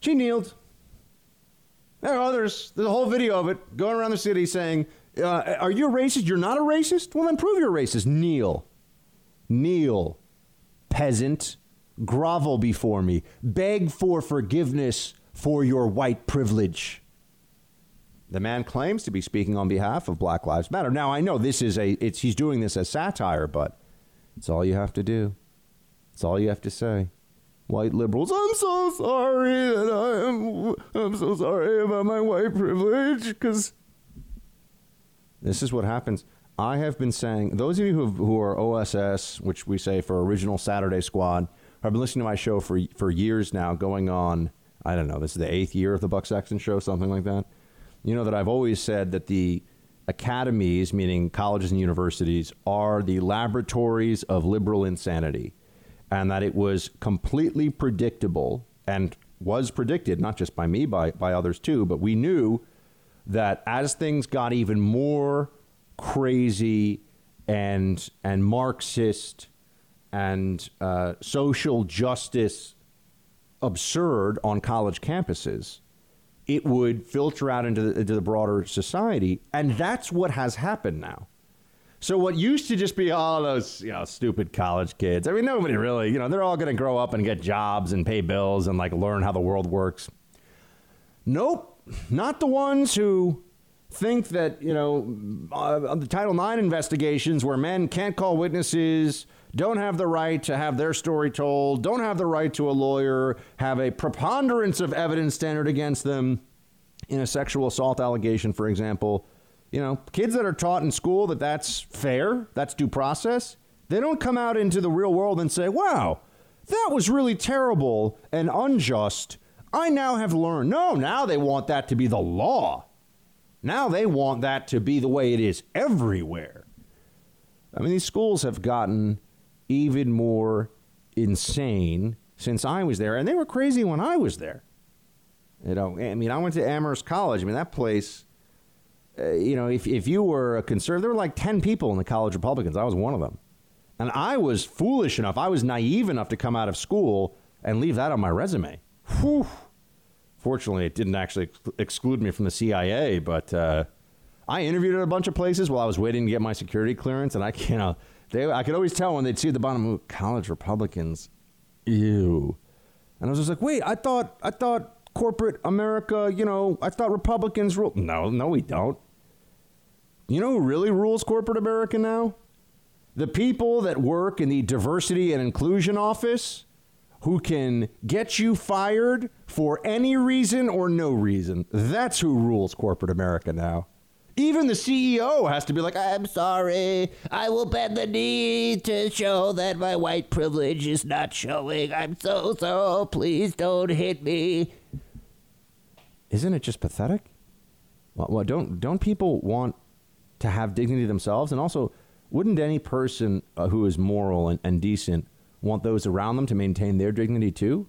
She kneeled. There are others. There's a whole video of it going around the city saying, uh, Are you a racist? You're not a racist? Well, then prove you're a racist. Kneel. Kneel. Peasant. Grovel before me. Beg for forgiveness for your white privilege. The man claims to be speaking on behalf of Black Lives Matter. Now, I know this is a, it's, he's doing this as satire, but it's all you have to do. It's all you have to say white liberals. I'm so sorry that I'm. I'm so sorry about my white privilege because this is what happens. I have been saying those of you who, who are OSS, which we say for Original Saturday Squad, have been listening to my show for for years now, going on. I don't know. This is the eighth year of the Buck Sexton Show, something like that. You know that I've always said that the academies, meaning colleges and universities, are the laboratories of liberal insanity and that it was completely predictable and was predicted, not just by me, by, by others too, but we knew that as things got even more crazy and, and Marxist and uh, social justice absurd on college campuses, it would filter out into the, into the broader society. And that's what has happened now. So what used to just be all those you know stupid college kids. I mean, nobody really, you know, they're all going to grow up and get jobs and pay bills and like learn how the world works. Nope, not the ones who think that you know uh, the Title IX investigations where men can't call witnesses, don't have the right to have their story told, don't have the right to a lawyer, have a preponderance of evidence standard against them in a sexual assault allegation, for example you know, kids that are taught in school that that's fair, that's due process, they don't come out into the real world and say, wow, that was really terrible and unjust. I now have learned. No, now they want that to be the law. Now they want that to be the way it is everywhere. I mean, these schools have gotten even more insane since I was there, and they were crazy when I was there. You know, I mean, I went to Amherst College. I mean, that place uh, you know, if, if you were a conservative, there were like 10 people in the college Republicans. I was one of them. And I was foolish enough, I was naive enough to come out of school and leave that on my resume. Whew. Fortunately, it didn't actually ex- exclude me from the CIA, but uh, I interviewed at a bunch of places while I was waiting to get my security clearance, and I know, they, I could always tell when they'd see the bottom, ooh, college Republicans, ew. And I was just like, wait, I thought, I thought corporate America, you know, I thought Republicans rule. No, no, we don't. You know who really rules corporate America now? The people that work in the diversity and inclusion office who can get you fired for any reason or no reason. That's who rules corporate America now. Even the CEO has to be like, I'm sorry. I will bend the knee to show that my white privilege is not showing. I'm so, so. Please don't hit me. Isn't it just pathetic? Well, well, don't don't people want to have dignity themselves? And also, wouldn't any person uh, who is moral and, and decent want those around them to maintain their dignity too?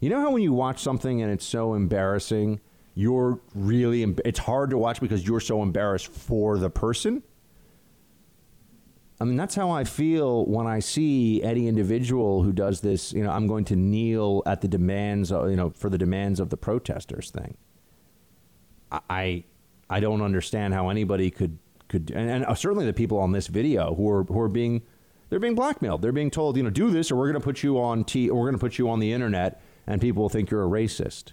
You know how when you watch something and it's so embarrassing, you're really it's hard to watch because you're so embarrassed for the person? I mean, that's how I feel when I see any individual who does this. You know, I'm going to kneel at the demands, of, you know, for the demands of the protesters thing. I, I don't understand how anybody could could, and, and uh, certainly the people on this video who are who are being, they're being blackmailed. They're being told, you know, do this or we're going to put you on t, we're going to put you on the internet, and people will think you're a racist.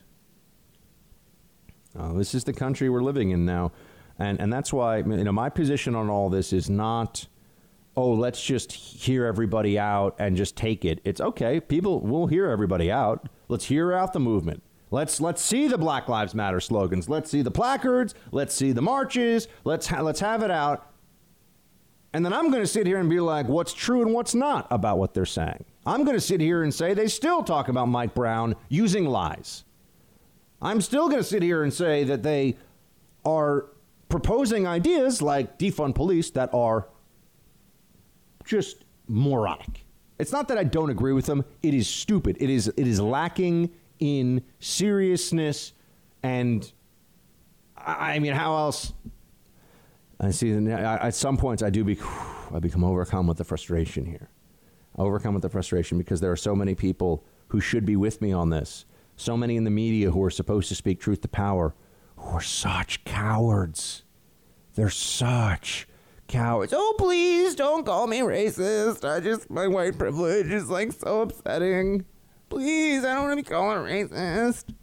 Uh, this is the country we're living in now, and and that's why you know my position on all this is not oh, let's just hear everybody out and just take it. It's okay. People will hear everybody out. Let's hear out the movement. Let's let's see the Black Lives Matter slogans. Let's see the placards. Let's see the marches. Let's ha- let's have it out. And then I'm going to sit here and be like, what's true and what's not about what they're saying. I'm going to sit here and say they still talk about Mike Brown using lies. I'm still going to sit here and say that they are proposing ideas like defund police that are just moronic. It's not that I don't agree with them. It is stupid. It is it is lacking in seriousness and I mean how else I see at some points I do be I become overcome with the frustration here. Overcome with the frustration because there are so many people who should be with me on this. So many in the media who are supposed to speak truth to power who are such cowards. They're such cowards. Oh, please don't call me racist. I just, my white privilege is like so upsetting. Please, I don't want to be called a racist.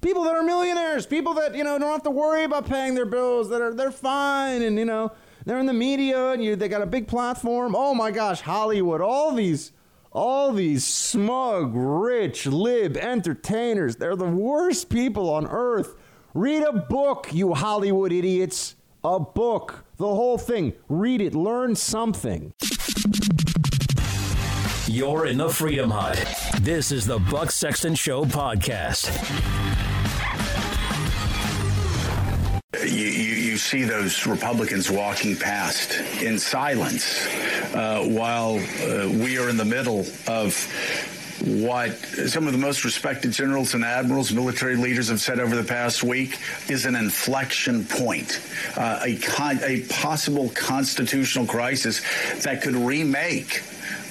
People that are millionaires, people that, you know, don't have to worry about paying their bills, that are, they're fine and, you know, they're in the media and you, they got a big platform. Oh my gosh, Hollywood, all these, all these smug, rich, lib entertainers, they're the worst people on earth. Read a book, you Hollywood idiots. A book, the whole thing. Read it, learn something. You're in the Freedom Hut. This is the Buck Sexton Show podcast. You, you, you see those Republicans walking past in silence uh, while uh, we are in the middle of what some of the most respected generals and admirals, military leaders have said over the past week is an inflection point, uh, a, con- a possible constitutional crisis that could remake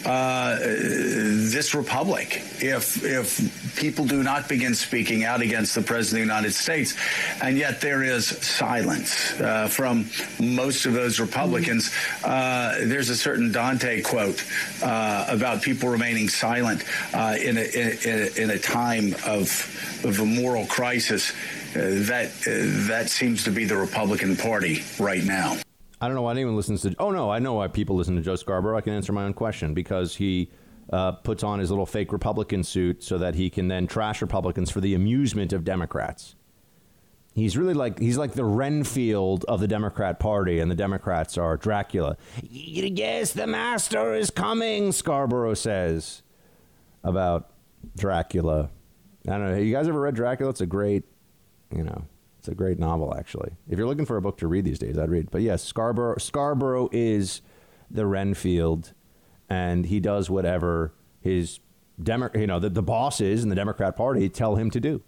uh, this republic if if people do not begin speaking out against the president of the United States, and yet there is silence uh, from most of those Republicans. Uh, there's a certain Dante quote uh, about people remaining silent uh, in a, in, a, in a time of of a moral crisis. Uh, that that seems to be the Republican Party right now. I don't know why anyone listens to. Oh no, I know why people listen to Joe Scarborough. I can answer my own question because he uh, puts on his little fake Republican suit so that he can then trash Republicans for the amusement of Democrats. He's really like he's like the Renfield of the Democrat Party, and the Democrats are Dracula. Yes, the master is coming. Scarborough says about Dracula. I don't know. You guys ever read Dracula? It's a great, you know, it's a great novel, actually. If you're looking for a book to read these days, I'd read. But yes, Scarborough, Scarborough is the Renfield, and he does whatever his Demo- you know, the, the bosses in the Democrat Party tell him to do.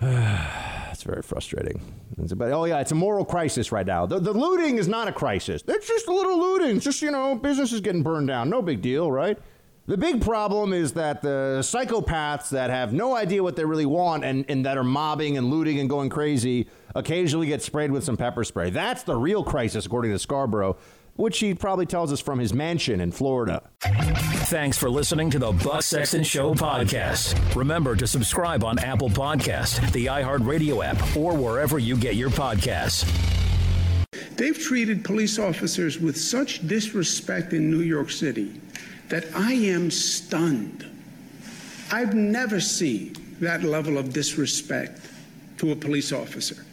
It's very frustrating. It's about, oh, yeah, it's a moral crisis right now. The, the looting is not a crisis. It's just a little looting. It's just, you know, business is getting burned down. No big deal, right? The big problem is that the psychopaths that have no idea what they really want and, and that are mobbing and looting and going crazy occasionally get sprayed with some pepper spray. That's the real crisis, according to Scarborough, which he probably tells us from his mansion in Florida. Thanks for listening to the Buck Sexton Show podcast. Remember to subscribe on Apple Podcast, the iHeartRadio app, or wherever you get your podcasts. They've treated police officers with such disrespect in New York City that I am stunned. I've never seen that level of disrespect to a police officer.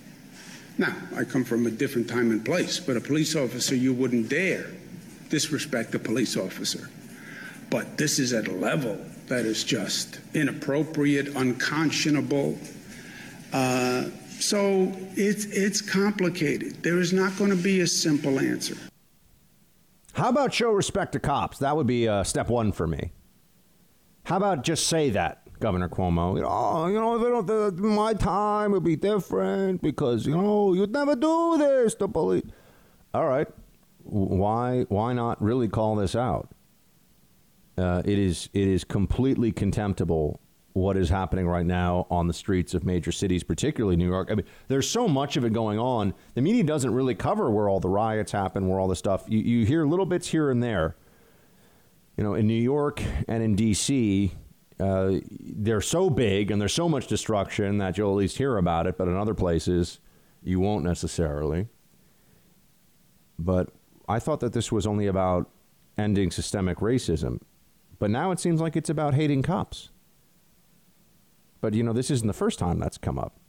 Now, I come from a different time and place, but a police officer, you wouldn't dare disrespect a police officer. But this is at a level that is just inappropriate, unconscionable. Uh, so it's, it's complicated. There is not going to be a simple answer. How about show respect to cops? That would be uh, step one for me. How about just say that, Governor Cuomo? You know, oh, you know, they don't, the, my time would be different because you know you'd never do this to police. All right, why why not really call this out? Uh, it is it is completely contemptible what is happening right now on the streets of major cities, particularly New York. I mean, there's so much of it going on. The media doesn't really cover where all the riots happen, where all the stuff. You, you hear little bits here and there. You know, in New York and in D.C., uh, they're so big and there's so much destruction that you'll at least hear about it. But in other places, you won't necessarily. But I thought that this was only about ending systemic racism. But now it seems like it's about hating cops. But, you know, this isn't the first time that's come up.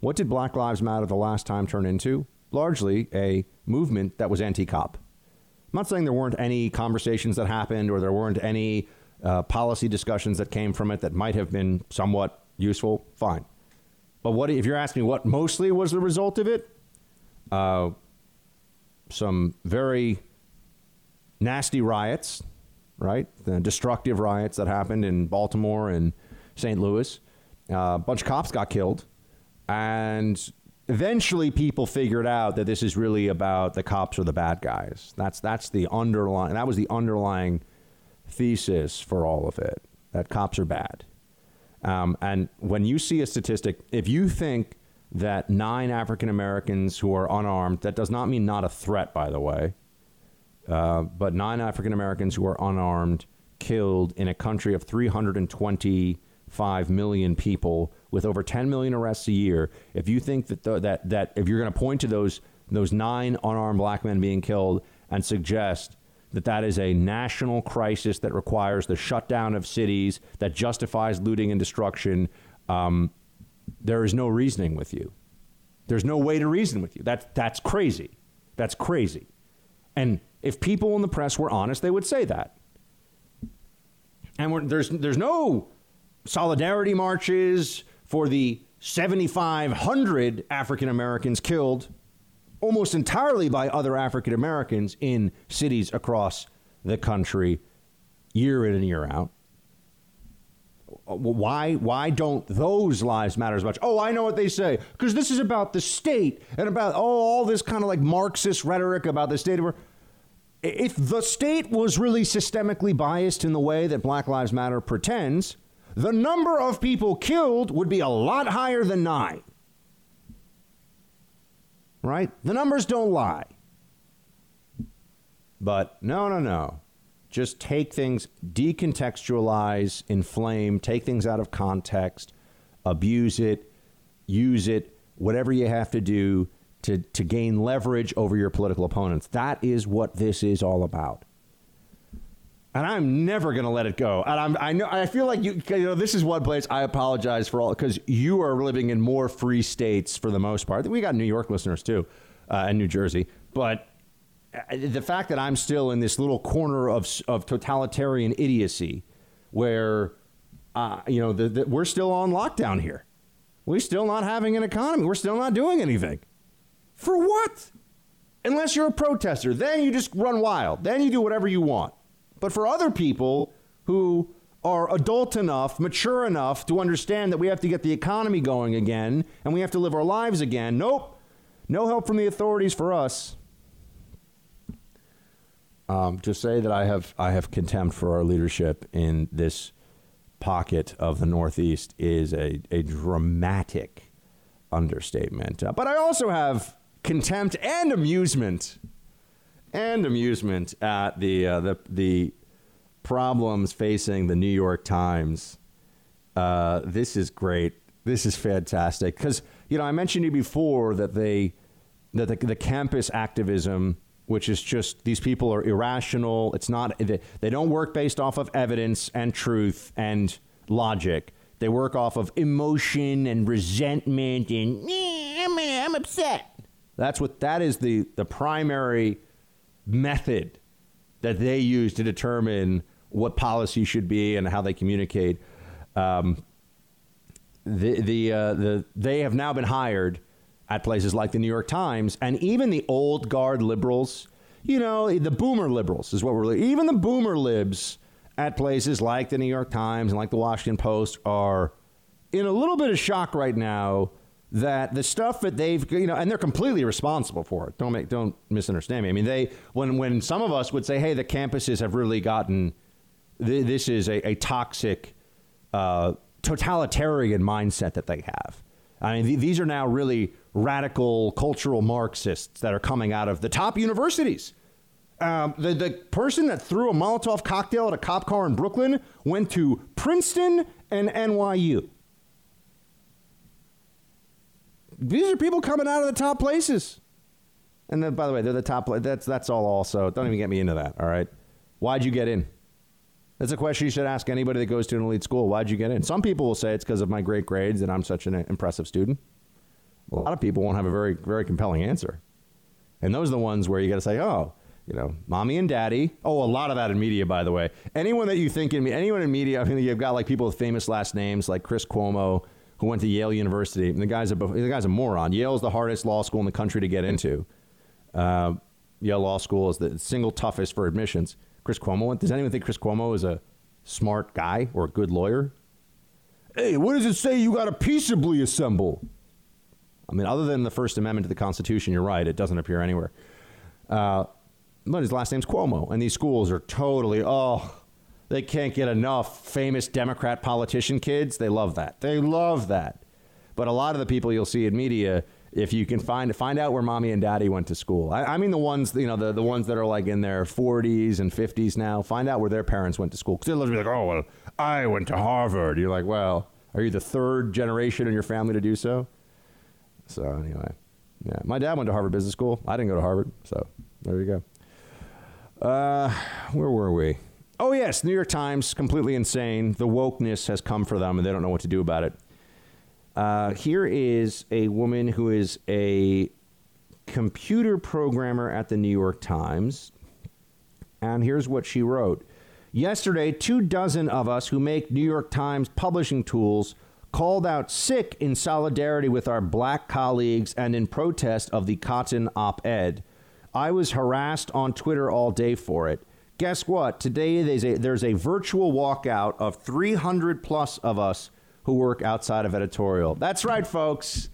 What did Black Lives Matter the last time turn into? Largely a movement that was anti cop. I'm not saying there weren't any conversations that happened or there weren't any uh, policy discussions that came from it that might have been somewhat useful. Fine. But what if you're asking me what mostly was the result of it? Uh, some very nasty riots, right? The destructive riots that happened in Baltimore and St. Louis. Uh, a bunch of cops got killed. And eventually people figured out that this is really about the cops are the bad guys. That's, that's the underlying, that was the underlying thesis for all of it, that cops are bad. Um, and when you see a statistic, if you think that nine African Americans who are unarmed, that does not mean not a threat, by the way, uh, but nine African Americans who are unarmed killed in a country of 320 5 million people with over 10 million arrests a year, if you think that the, that that if you're going to point to those those nine unarmed black men being killed and suggest that that is a national crisis that requires the shutdown of cities that justifies looting and destruction, um, there is no reasoning with you. There's no way to reason with you. That's that's crazy. That's crazy. And if people in the press were honest, they would say that. And there's there's no solidarity marches for the 7,500 African Americans killed almost entirely by other African Americans in cities across the country year in and year out. Why, why don't those lives matter as much? Oh, I know what they say. Because this is about the state and about, oh, all this kind of like Marxist rhetoric about the state. Of, if the state was really systemically biased in the way that Black Lives Matter pretends, the number of people killed would be a lot higher than nine. Right? The numbers don't lie. But no, no, no. Just take things, decontextualize, inflame, take things out of context, abuse it, use it, whatever you have to do to, to gain leverage over your political opponents. That is what this is all about and I'm never going to let it go. And I'm, I know, I feel like you, you know, this is one place I apologize for all because you are living in more free states for the most part. We got New York listeners too, uh, and New Jersey, but uh, the fact that I'm still in this little corner of of totalitarian idiocy, where, uh, you know, the, the, we're still on lockdown here, we're still not having an economy, we're still not doing anything, for what? Unless you're a protester, then you just run wild, then you do whatever you want. But for other people who are adult enough, mature enough to understand that we have to get the economy going again and we have to live our lives again, nope, no help from the authorities for us. Um, to say that I have I have contempt for our leadership in this pocket of the Northeast is a, a dramatic understatement. Uh, but I also have contempt and amusement and amusement at the uh, the the problems facing the New York Times. Uh, this is great. This is fantastic because you know I mentioned you before that they that the, the campus activism, which is just these people are irrational. It's not they, they don't work based off of evidence and truth and logic. They work off of emotion and resentment and I'm, I'm upset. That's what that is the the primary method that they use to determine what policy should be and how they communicate. Um, the the uh, the they have now been hired at places like the New York Times and even the old guard liberals. you know, the boomer liberals is what we're even the boomer libs at places like the New York Times and like the Washington Post are in a little bit of shock right now that the stuff that they've you know and they're completely responsible for it. Don't make don't misunderstand me. I mean they when when some of us would say hey the campuses have really gotten th- this is a, a toxic uh, totalitarian mindset that they have. I mean th- these are now really radical cultural marxists that are coming out of the top universities. Um, the, the person that threw a molotov cocktail at a cop car in brooklyn went to princeton and nyu these are people coming out of the top places. And then, by the way, they're the top. That's that's all. Also, don't even get me into that. All right, why'd you get in? That's a question you should ask anybody that goes to an elite school. Why'd you get in? Some people will say it's because of my great grades and I'm such an impressive student. A lot of people won't have a very very compelling answer, and those are the ones where you got to say, oh, you know, mommy and daddy. Oh, a lot of that in media, by the way. Anyone that you think in anyone in media, I mean, you've got like people with famous last names like Chris Cuomo who went to Yale University. And the guy's a the guy's a moron. Yale is the hardest law school in the country to get into. Uh, Yale Law School is the single toughest for admissions. Chris Cuomo went. Does anyone think Chris Cuomo is a smart guy or a good lawyer? Hey, what does it say? You got to peaceably assemble. I mean, other than the First Amendment to the Constitution, you're right. It doesn't appear anywhere. Uh, but his last name's Cuomo, and these schools are totally oh they can't get enough famous Democrat politician kids. They love that. They love that. But a lot of the people you'll see in media, if you can find find out where mommy and daddy went to school. I, I mean the ones you know the, the ones that are like in their 40s and 50s now. Find out where their parents went to school. Because they'll be like, oh well, I went to Harvard. You're like, well, are you the third generation in your family to do so? So anyway, yeah, my dad went to Harvard Business School. I didn't go to Harvard, so there you go. Uh, where were we? Oh, yes, New York Times, completely insane. The wokeness has come for them and they don't know what to do about it. Uh, here is a woman who is a computer programmer at the New York Times. And here's what she wrote Yesterday, two dozen of us who make New York Times publishing tools called out sick in solidarity with our black colleagues and in protest of the Cotton op ed. I was harassed on Twitter all day for it guess what? Today there's a, there's a virtual walkout of 300 plus of us who work outside of editorial. That's right, folks.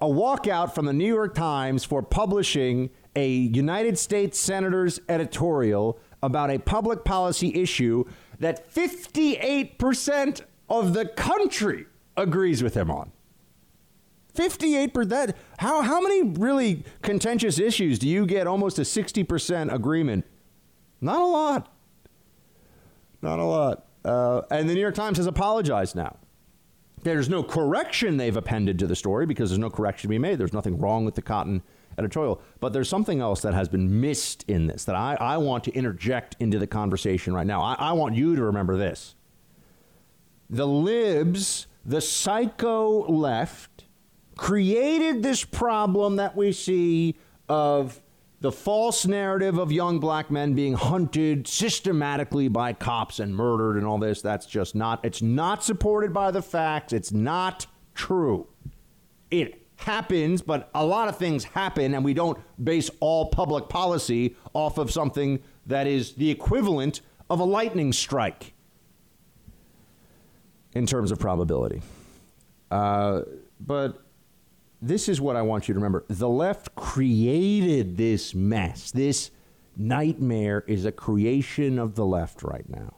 A walkout from the New York Times for publishing a United States Senator's editorial about a public policy issue that 58% of the country agrees with him on. 58%. How, how many really contentious issues do you get almost a 60% agreement not a lot. Not a lot. Uh, and the New York Times has apologized now. There's no correction they've appended to the story because there's no correction to be made. There's nothing wrong with the Cotton editorial. But there's something else that has been missed in this that I, I want to interject into the conversation right now. I, I want you to remember this. The libs, the psycho left, created this problem that we see of the false narrative of young black men being hunted systematically by cops and murdered and all this. That's just not it's not supported by the facts. It's not true. It happens but a lot of things happen and we don't base all public policy off of something that is the equivalent of a lightning strike in terms of probability. Uh, but this is what I want you to remember. The left created this mess. This nightmare is a creation of the left right now.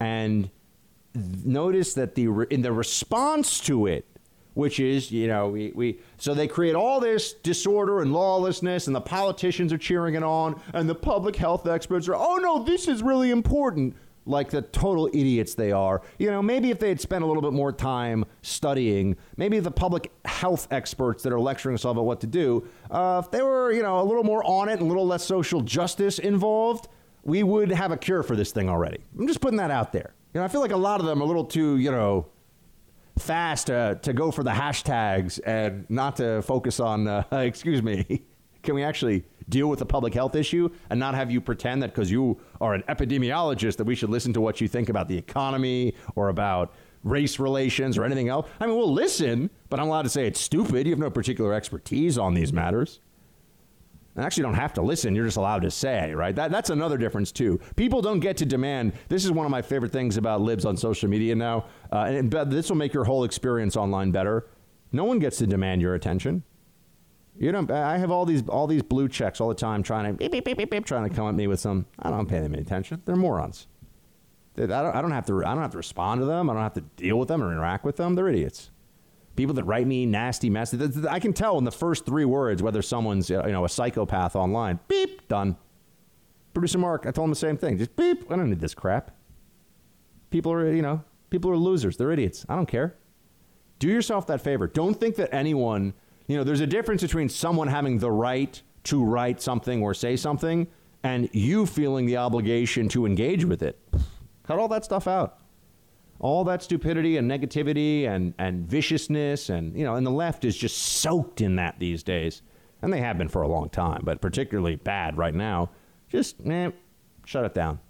And notice that the in the response to it, which is, you know, we, we so they create all this disorder and lawlessness, and the politicians are cheering it on, and the public health experts are, oh no, this is really important like the total idiots they are. You know, maybe if they had spent a little bit more time studying, maybe the public health experts that are lecturing us all about what to do, uh, if they were, you know, a little more on it and a little less social justice involved, we would have a cure for this thing already. I'm just putting that out there. You know, I feel like a lot of them are a little too, you know, fast uh, to go for the hashtags and not to focus on, uh, excuse me, can we actually deal with the public health issue and not have you pretend that because you are an epidemiologist that we should listen to what you think about the economy or about race relations or anything else. I mean, we'll listen, but I'm allowed to say it's stupid. You have no particular expertise on these matters. And actually don't have to listen. You're just allowed to say, right? That, that's another difference, too. People don't get to demand. This is one of my favorite things about libs on social media now. Uh, and this will make your whole experience online better. No one gets to demand your attention. You don't. I have all these all these blue checks all the time, trying to beep, beep, beep, beep, beep, trying to come at me with some. I don't pay them any attention. They're morons. I don't, I don't have to. I don't have to respond to them. I don't have to deal with them or interact with them. They're idiots. People that write me nasty messages. I can tell in the first three words whether someone's you know a psychopath online. Beep. Done. Producer Mark. I told him the same thing. Just beep. I don't need this crap. People are you know people are losers. They're idiots. I don't care. Do yourself that favor. Don't think that anyone you know, there's a difference between someone having the right to write something or say something and you feeling the obligation to engage with it. Cut all that stuff out. All that stupidity and negativity and, and viciousness and you know, and the left is just soaked in that these days. And they have been for a long time, but particularly bad right now. Just eh, shut it down.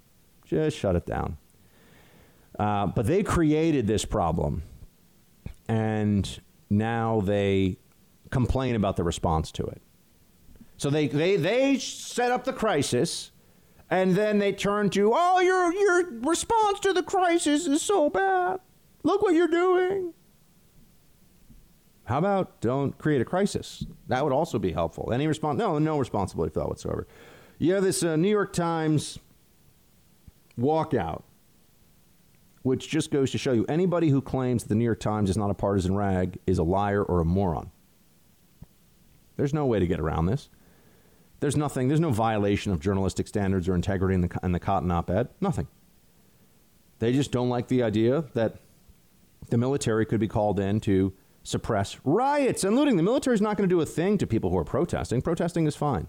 Just shut it down. Uh, but they created this problem, and now they complain about the response to it. So they, they, they set up the crisis, and then they turn to, oh, your, your response to the crisis is so bad. Look what you're doing. How about don't create a crisis? That would also be helpful. Any response? No, no responsibility for that whatsoever. You have this uh, New York Times walkout, which just goes to show you anybody who claims that the New York Times is not a partisan rag is a liar or a moron. There's no way to get around this. There's nothing, there's no violation of journalistic standards or integrity in the, in the Cotton op ed. Nothing. They just don't like the idea that the military could be called in to suppress riots and looting. The military is not going to do a thing to people who are protesting. Protesting is fine.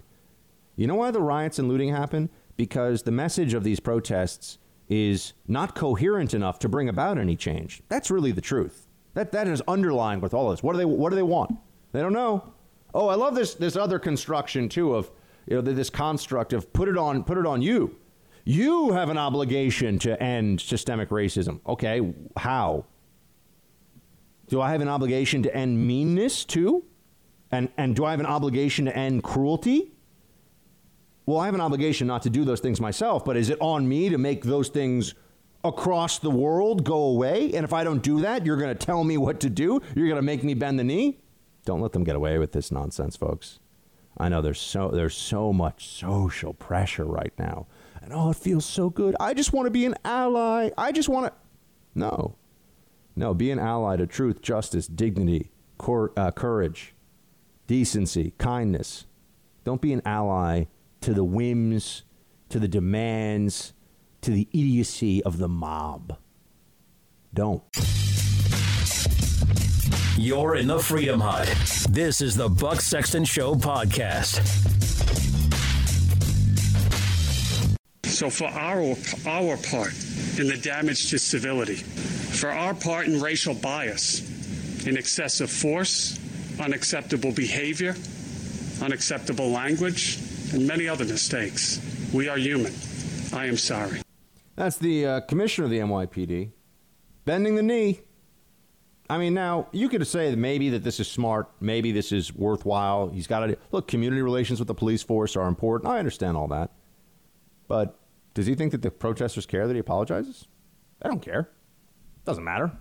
You know why the riots and looting happen? Because the message of these protests is not coherent enough to bring about any change. That's really the truth. That, that is underlying with all of this. What do they, what do they want? They don't know. Oh, I love this this other construction too of you know this construct of put it on put it on you. You have an obligation to end systemic racism. Okay, how? Do I have an obligation to end meanness too? And and do I have an obligation to end cruelty? Well, I have an obligation not to do those things myself, but is it on me to make those things across the world go away? And if I don't do that, you're going to tell me what to do? You're going to make me bend the knee? Don't let them get away with this nonsense, folks. I know there's so there's so much social pressure right now. And oh, it feels so good. I just want to be an ally. I just want to No. No, be an ally to truth, justice, dignity, cor- uh, courage, decency, kindness. Don't be an ally to the whims, to the demands, to the idiocy of the mob. Don't. You're in the Freedom Hut. This is the Buck Sexton Show podcast. So, for our, our part in the damage to civility, for our part in racial bias, in excessive force, unacceptable behavior, unacceptable language, and many other mistakes, we are human. I am sorry. That's the uh, commissioner of the NYPD bending the knee. I mean, now you could say that maybe that this is smart, maybe this is worthwhile. He's got to look. Community relations with the police force are important. I understand all that, but does he think that the protesters care that he apologizes? I don't care. Doesn't matter.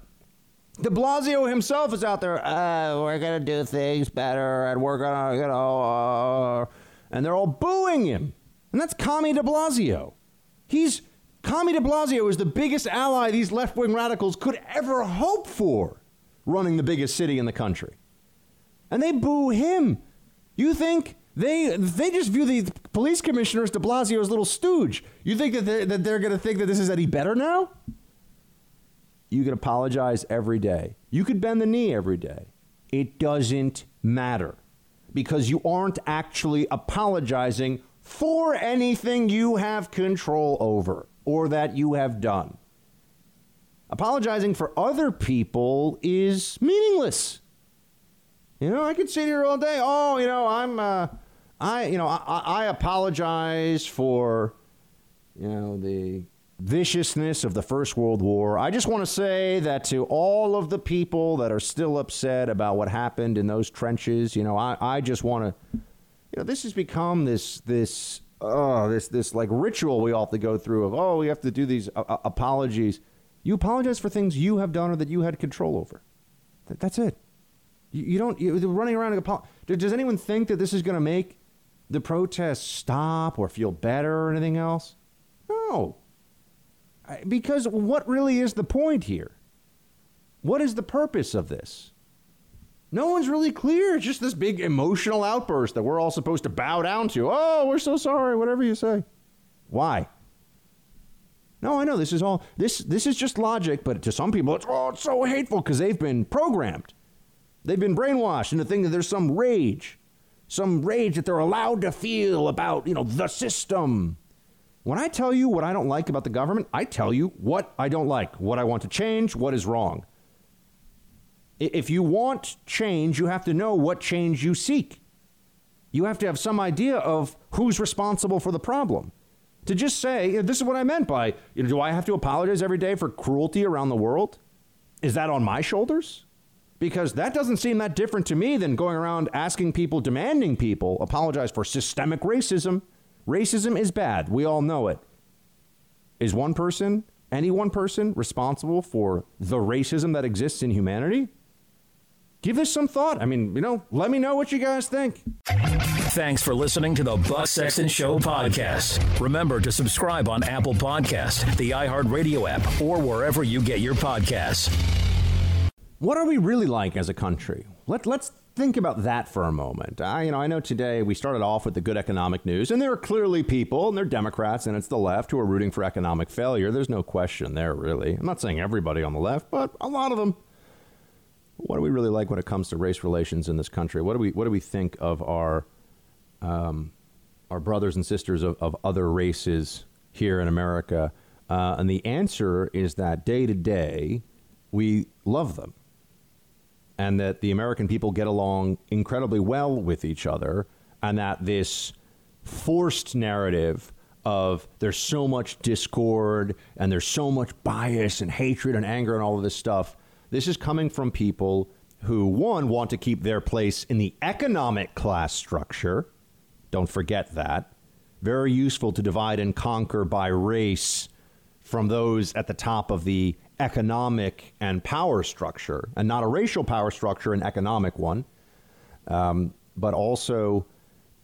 De Blasio himself is out there. Uh, we're gonna do things better, and we're gonna, you know, uh, and they're all booing him. And that's Commie De Blasio. He's Commie De Blasio is the biggest ally these left wing radicals could ever hope for running the biggest city in the country. And they boo him. You think they they just view the police commissioner as de Blasio's little stooge. You think that they're, that they're going to think that this is any better now? You can apologize every day. You could bend the knee every day. It doesn't matter because you aren't actually apologizing for anything you have control over or that you have done. Apologizing for other people is meaningless. You know, I could sit here all day. Oh, you know, I'm, uh, I, you know, I, I apologize for, you know, the viciousness of the First World War. I just want to say that to all of the people that are still upset about what happened in those trenches, you know, I, I just want to, you know, this has become this this oh this this like ritual we all have to go through of oh we have to do these uh, apologies. You apologize for things you have done or that you had control over. Th- that's it. You, you don't you're running around. And Does anyone think that this is going to make the protests stop or feel better or anything else? No. Because what really is the point here? What is the purpose of this? No one's really clear. It's just this big emotional outburst that we're all supposed to bow down to. Oh, we're so sorry, whatever you say. Why? No, I know this is all this this is just logic, but to some people it's oh, it's so hateful because they've been programmed. They've been brainwashed into thinking that there's some rage, some rage that they're allowed to feel about, you know, the system. When I tell you what I don't like about the government, I tell you what I don't like, what I want to change, what is wrong. If you want change, you have to know what change you seek. You have to have some idea of who's responsible for the problem. To just say, "Yeah, this is what I meant by, you know, do I have to apologize every day for cruelty around the world? Is that on my shoulders? Because that doesn't seem that different to me than going around asking people, demanding people apologize for systemic racism. Racism is bad. We all know it. Is one person, any one person, responsible for the racism that exists in humanity? Give this some thought. I mean, you know, let me know what you guys think. Thanks for listening to the Buck Sexton Show podcast. Remember to subscribe on Apple Podcast, the iHeartRadio app, or wherever you get your podcasts. What are we really like as a country? Let, let's think about that for a moment. I, you know, I know today we started off with the good economic news, and there are clearly people, and they're Democrats, and it's the left who are rooting for economic failure. There's no question there, really. I'm not saying everybody on the left, but a lot of them. What do we really like when it comes to race relations in this country? What do we What do we think of our um, our brothers and sisters of, of other races here in America? Uh, and the answer is that day to day, we love them and that the American people get along incredibly well with each other, and that this forced narrative of there's so much discord and there's so much bias and hatred and anger and all of this stuff, this is coming from people who, one, want to keep their place in the economic class structure. Don't forget that. Very useful to divide and conquer by race from those at the top of the economic and power structure, and not a racial power structure, an economic one. Um, but also,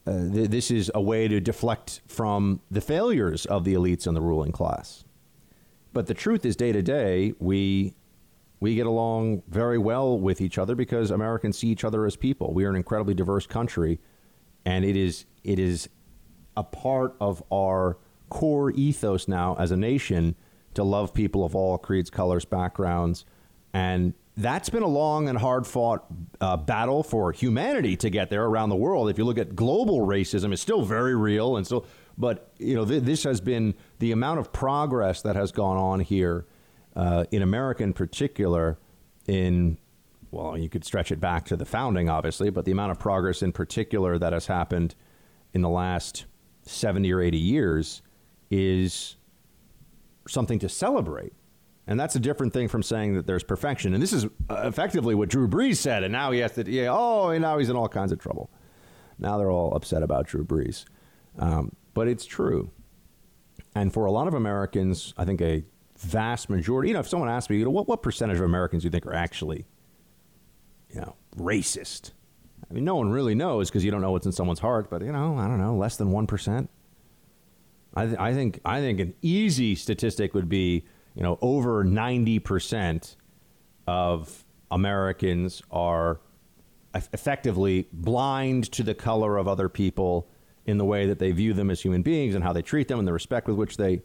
uh, th- this is a way to deflect from the failures of the elites and the ruling class. But the truth is, day to day, we we get along very well with each other because Americans see each other as people. We are an incredibly diverse country, and it is it is a part of our core ethos now as a nation to love people of all creeds, colors, backgrounds, and that's been a long and hard fought uh, battle for humanity to get there around the world. If you look at global racism, it's still very real, and still, but you know th- this has been the amount of progress that has gone on here uh, in America, in particular, in well, you could stretch it back to the founding, obviously, but the amount of progress in particular that has happened in the last 70 or 80 years is something to celebrate. And that's a different thing from saying that there's perfection. And this is uh, effectively what Drew Brees said. And now he has to, yeah, oh, and now he's in all kinds of trouble. Now they're all upset about Drew Brees. Um, but it's true. And for a lot of Americans, I think a vast majority, you know, if someone asked me, you know, what, what percentage of Americans do you think are actually, you know, racist? I mean, no one really knows because you don't know what's in someone's heart, but, you know, I don't know, less than 1%. I, th- I think I think an easy statistic would be you know over ninety percent of Americans are eff- effectively blind to the color of other people in the way that they view them as human beings and how they treat them and the respect with which they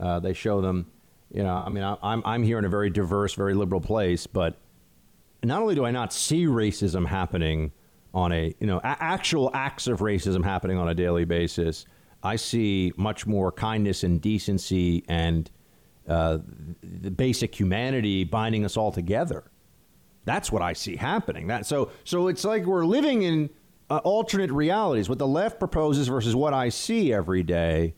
uh, they show them. You know, I mean, I, I'm I'm here in a very diverse, very liberal place, but not only do I not see racism happening on a you know a- actual acts of racism happening on a daily basis. I see much more kindness and decency and uh, the basic humanity binding us all together. That's what I see happening. That so so it's like we're living in uh, alternate realities. What the left proposes versus what I see every day.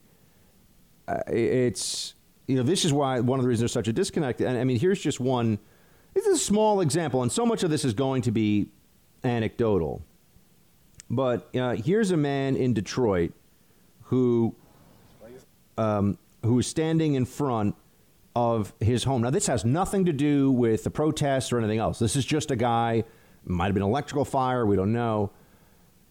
Uh, it's you know this is why one of the reasons there's such a disconnect. And I mean, here's just one. This is a small example, and so much of this is going to be anecdotal. But uh, here's a man in Detroit who um, who is standing in front of his home. Now, this has nothing to do with the protests or anything else. This is just a guy. Might have been electrical fire. We don't know.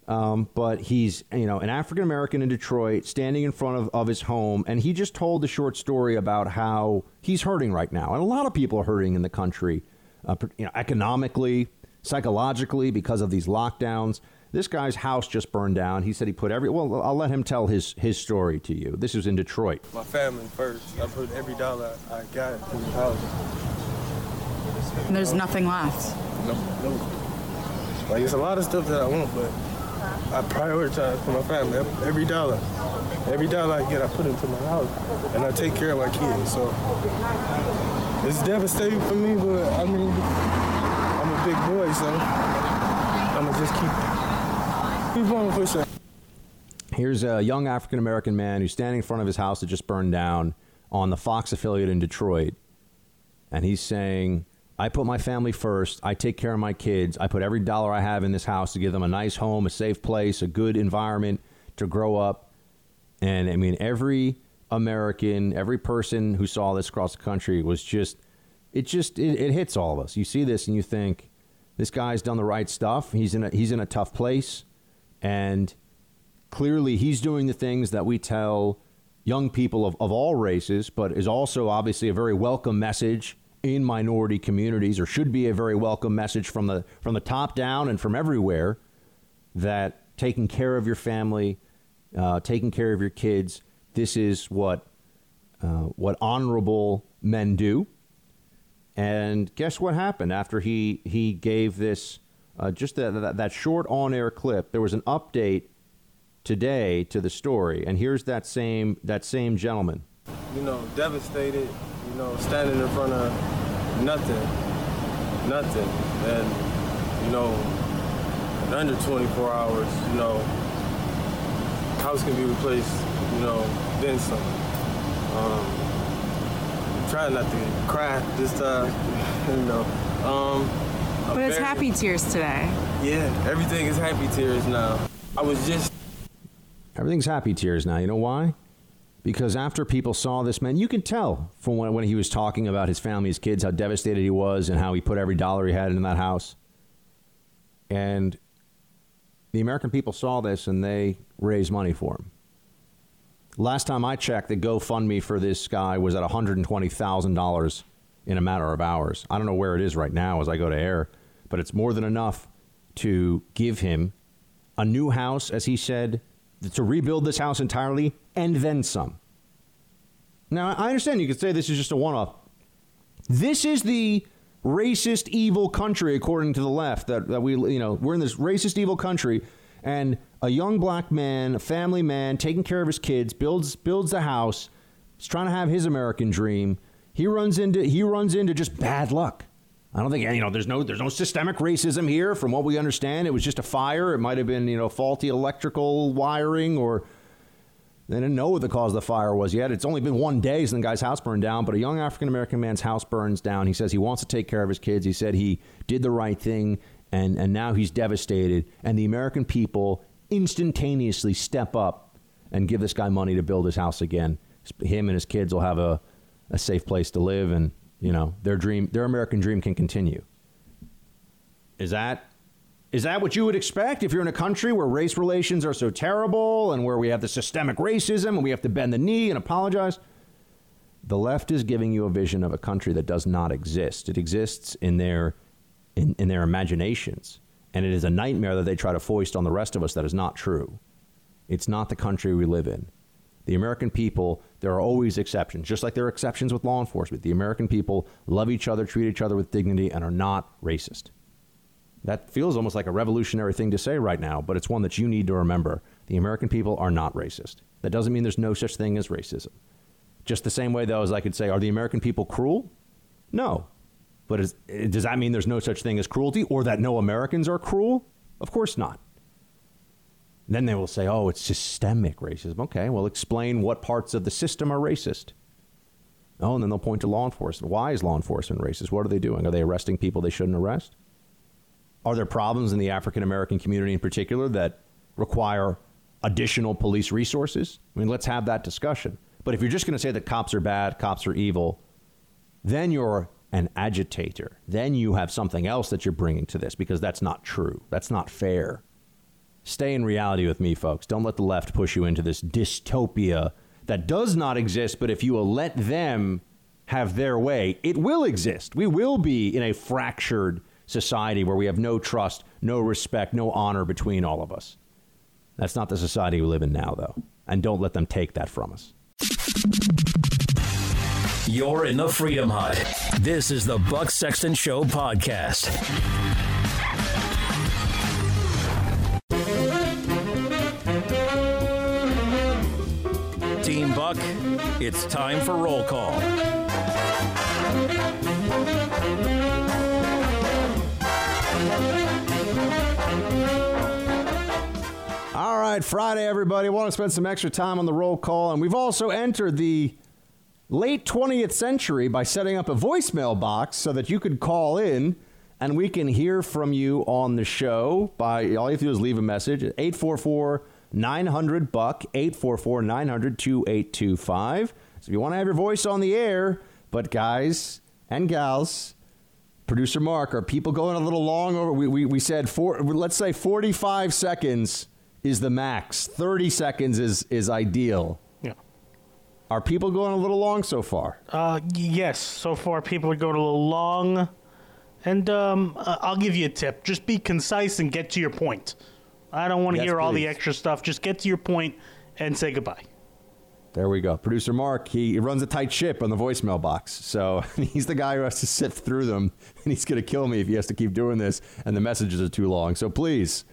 Um, but he's you know an African American in Detroit standing in front of, of his home, and he just told the short story about how he's hurting right now, and a lot of people are hurting in the country, uh, you know, economically, psychologically because of these lockdowns. This guy's house just burned down. He said he put every. Well, I'll let him tell his his story to you. This was in Detroit. My family first. I put every dollar I got in the house. There's nothing left. No, no. Like it's a lot of stuff that I want, but I prioritize for my family. Every dollar, every dollar I get, I put into my house, and I take care of my kids. So it's devastating for me, but I mean, I'm a big boy, so I'm gonna just keep keep on pushing. Here's a young African American man who's standing in front of his house that just burned down on the Fox affiliate in Detroit. And he's saying, I put my family first. I take care of my kids. I put every dollar I have in this house to give them a nice home, a safe place, a good environment to grow up. And I mean, every American, every person who saw this across the country was just, it just, it, it hits all of us. You see this and you think, this guy's done the right stuff. He's in a, he's in a tough place. And clearly he's doing the things that we tell young people of, of all races, but is also obviously a very welcome message in minority communities, or should be a very welcome message from the from the top down and from everywhere that taking care of your family, uh, taking care of your kids, this is what uh, what honorable men do. And guess what happened after he he gave this uh, just that, that that short on air clip? There was an update today to the story, and here's that same that same gentleman. You know, devastated. You know, standing in front of nothing, nothing, and you know, in under 24 hours, you know, house can be replaced. You know, then some. Um, trying not to cry this time. you know. Um, But it's happy tears today. Yeah, everything is happy tears now. I was just Everything's happy tears now. You know why? Because after people saw this man, you can tell from when, when he was talking about his family, his kids, how devastated he was, and how he put every dollar he had in that house. And the American people saw this and they raised money for him. Last time I checked, the GoFundMe for this guy was at $120,000 in a matter of hours. I don't know where it is right now as I go to air, but it's more than enough to give him a new house, as he said, to rebuild this house entirely, and then some. Now, I understand you could say this is just a one off. This is the racist, evil country, according to the left, that, that we, you know, we're in this racist, evil country, and a young black man, a family man, taking care of his kids, builds builds a house, he's trying to have his American dream. He runs into he runs into just bad luck. I don't think you know. There's no there's no systemic racism here, from what we understand. It was just a fire. It might have been you know faulty electrical wiring, or they didn't know what the cause of the fire was yet. It's only been one day since the guy's house burned down. But a young African American man's house burns down. He says he wants to take care of his kids. He said he did the right thing, and and now he's devastated. And the American people instantaneously step up and give this guy money to build his house again. Him and his kids will have a a safe place to live, and you know their dream, their American dream, can continue. Is that is that what you would expect if you're in a country where race relations are so terrible and where we have the systemic racism and we have to bend the knee and apologize? The left is giving you a vision of a country that does not exist. It exists in their in, in their imaginations, and it is a nightmare that they try to foist on the rest of us that is not true. It's not the country we live in. The American people, there are always exceptions, just like there are exceptions with law enforcement. The American people love each other, treat each other with dignity, and are not racist. That feels almost like a revolutionary thing to say right now, but it's one that you need to remember. The American people are not racist. That doesn't mean there's no such thing as racism. Just the same way, though, as I could say, are the American people cruel? No. But is, does that mean there's no such thing as cruelty or that no Americans are cruel? Of course not. Then they will say, oh, it's systemic racism. Okay, well, explain what parts of the system are racist. Oh, and then they'll point to law enforcement. Why is law enforcement racist? What are they doing? Are they arresting people they shouldn't arrest? Are there problems in the African American community in particular that require additional police resources? I mean, let's have that discussion. But if you're just going to say that cops are bad, cops are evil, then you're an agitator. Then you have something else that you're bringing to this because that's not true. That's not fair. Stay in reality with me, folks. Don't let the left push you into this dystopia that does not exist, but if you will let them have their way, it will exist. We will be in a fractured society where we have no trust, no respect, no honor between all of us. That's not the society we live in now, though. And don't let them take that from us. You're in the Freedom Hut. This is the Buck Sexton Show podcast. Team Buck, it's time for roll call. Right, Friday, everybody. Want to spend some extra time on the roll call. And we've also entered the late 20th century by setting up a voicemail box so that you could call in and we can hear from you on the show by all you have to do is leave a message at 844 900 buck 844 900 2825 so if you want to have your voice on the air but guys and gals producer mark are people going a little long over we, we, we said four let's say 45 seconds is the max 30 seconds is is ideal Yeah. are people going a little long so far Uh, yes, so far people are going a little long. And um, I'll give you a tip. Just be concise and get to your point. I don't want to Yes, hear all the extra stuff. Just get to your point and say goodbye. There we go. Producer Mark, he, he runs a tight ship on the voicemail box. So he's the guy who has to sift through them, and he's going to kill me if he has to keep doing this and the messages are too long. So please,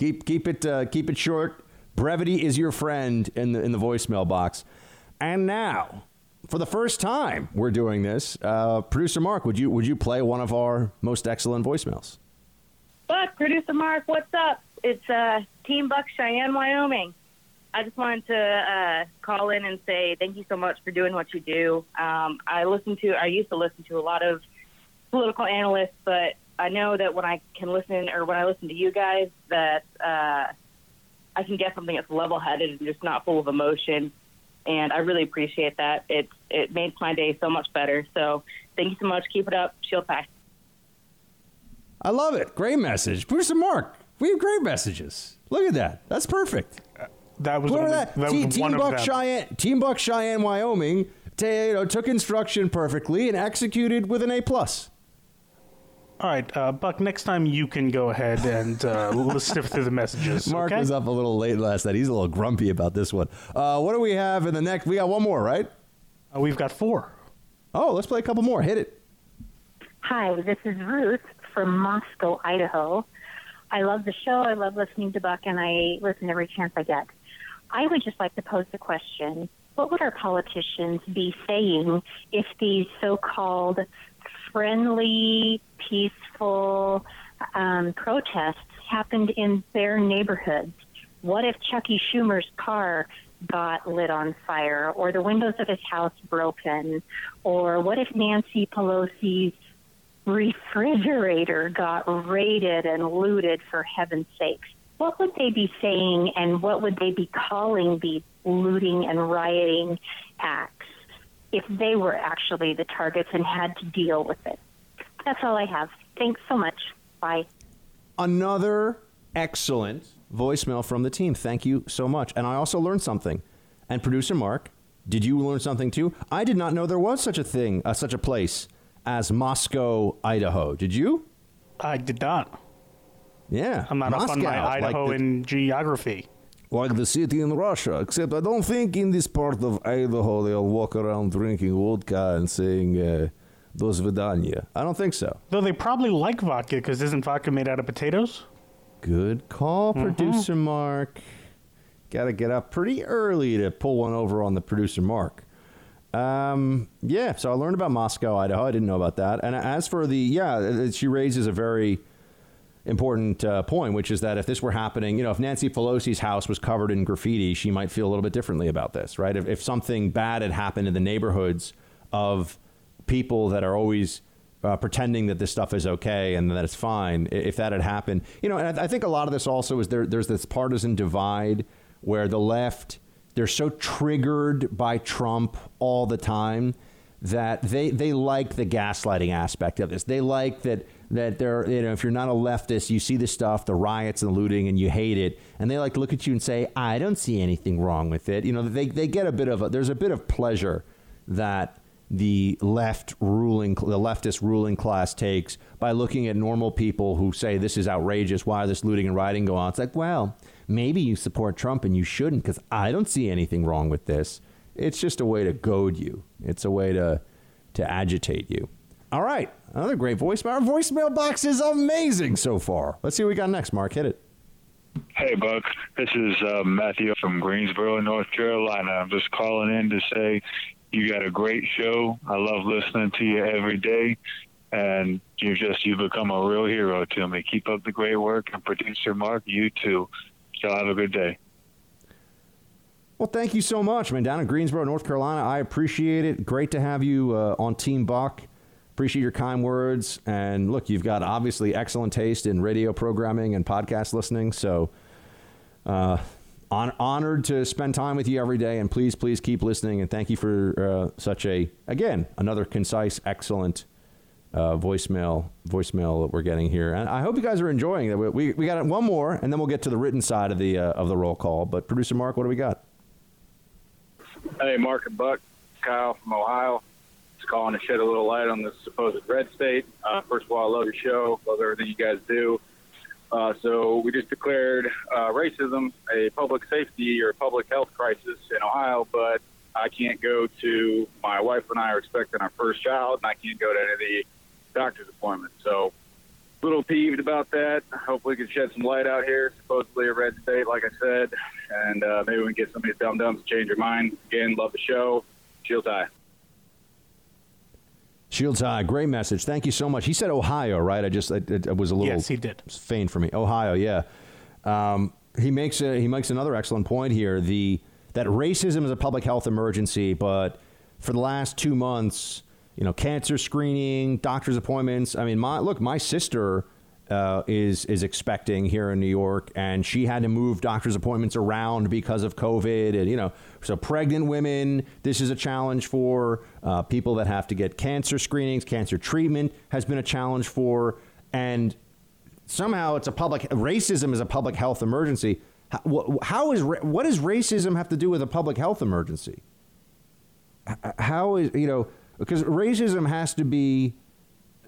keep, keep, it, uh, keep it short. Brevity is your friend in the, in the voicemail box. And now, for the first time we're doing this, uh, Producer Mark, would you, would you play one of our most excellent voicemails? Buck, producer Mark, what's up? It's uh, Team Buck Cheyenne, Wyoming. I just wanted to uh, call in and say thank you so much for doing what you do. Um, I listen to, I used to listen to a lot of political analysts, but I know that when I can listen or when I listen to you guys, that uh, I can get something that's level-headed and just not full of emotion. And I really appreciate that. It it makes my day so much better. So thank you so much. Keep it up. Shield pack. I love it. Great message. Producer Mark, we have great messages. Look at that. That's perfect. That was Look only- that. that Team, was Team one of Buck them. Cheyenne, Team Buck Cheyenne, Wyoming, ta- you know, took instruction perfectly and executed with an A plus. All right, uh, Buck. Next time you can go ahead and uh, let's sift through the messages. Mark okay? was up a little late last night. He's a little grumpy about this one. Uh, what do we have in the next? We got one more, right? Uh, we've got four. Oh, let's play a couple more. Hit it. Hi, this is Ruth from Moscow, Idaho. I love the show. I love listening to Buck, and I listen every chance I get. I would just like to pose the question what would our politicians be saying if these so called friendly, peaceful um, protests happened in their neighborhoods? What if Chucky Schumer's car got lit on fire, or the windows of his house broken, or what if Nancy Pelosi's refrigerator got raided and looted for heaven's sakes? What would they be saying and what would they be calling these looting and rioting acts if they were actually the targets and had to deal with it? That's all I have. Thanks so much. Bye. Another excellent voicemail from the team. Thank you so much. And I also learned something. And producer Mark, did you learn something too? I did not know there was such a thing, uh, such a place as Moscow, Idaho. Did you? I did not. Yeah, I'm not up on my Moscow, like Idaho the- in geography. Like the city in Russia. Except I don't think in this part of Idaho they'll walk around drinking vodka and saying uh, "Dos Vidania." I don't think so. Though they probably like vodka because isn't vodka made out of potatoes? Good call, Mhm. producer Mark. Got to get up pretty early to pull one over on the producer Mark. Um, yeah, so I learned about Moscow, Idaho. I didn't know about that. And as for the, yeah, uh, she raises a very important uh, point, which is that if this were happening, you know, if Nancy Pelosi's house was covered in graffiti, she might feel a little bit differently about this, right? If, if something bad had happened in the neighborhoods of people that are always uh, pretending that this stuff is okay and that it's fine. If that had happened, you know, and I, I think a lot of this also is there. There's this partisan divide where the left they're so triggered by Trump all the time that they they like the gaslighting aspect of this. They like that that they're you know if you're not a leftist, you see the stuff, the riots and the looting, and you hate it, and they like look at you and say, I don't see anything wrong with it. You know, they they get a bit of a, there's a bit of pleasure that the left ruling the leftist ruling class takes by looking at normal people who say this is outrageous. Why are this looting and rioting go on? It's like well maybe you support trump and you shouldn't because i don't see anything wrong with this. It's just a way to goad you. It's a way to to agitate you. All right another great voicemail our voicemail box is amazing so far let's see what we got next mark hit it Hey, Buck. This is uh, Matthew from Greensboro, North Carolina. I'm just calling in to say you got a great show. I love listening to you every day, and you've just you become a real hero to me. Keep up the great work, and producer Mark, you too. So have a good day. Well, thank you so much, man. Down in Greensboro, North Carolina, I appreciate it. Great to have you uh, on Team Buck. Appreciate your kind words. And look, you've got obviously excellent taste in radio programming and podcast listening. So, uh, on, honored to spend time with you every day. And please, please keep listening. And thank you for uh, such a, again, another concise, excellent uh, voicemail voicemail that we're getting here. And I hope you guys are enjoying it. We, we, we got one more, and then we'll get to the written side of the uh, of the roll call. But producer Mark, what do we got? Hey, Mark and Buck, Kyle from Ohio. Just calling to shed a little light on this supposed red state. Uh, first of all, I love your show, love everything you guys do. Uh, so we just declared uh, racism a public safety or public health crisis in Ohio, but I can't go to my wife and I are expecting our first child, and I can't go to any of the doctor's appointments. So a little peeved about that. Hopefully, we can shed some light out here. Supposedly a red state, like I said, and uh, maybe we can get some of these dum dums to change their mind. Again, love the show. Shield tie. Shields High, great message. Thank you so much. He said Ohio, right? I just it, it was a little Yes, he did. faint for me. Ohio, yeah. Um, he makes a, he makes another excellent point here. The that racism is a public health emergency, but for the last two months, you know, cancer screening, doctor's appointments. I mean, my look, my sister uh, is is expecting here in New York, and she had to move doctor's appointments around because of COVID, and you know, so pregnant women. This is a challenge for uh, people that have to get cancer screenings, cancer treatment has been a challenge for, and somehow it's a public racism is a public health emergency. How, how is what does racism have to do with a public health emergency? How is you know because racism has to be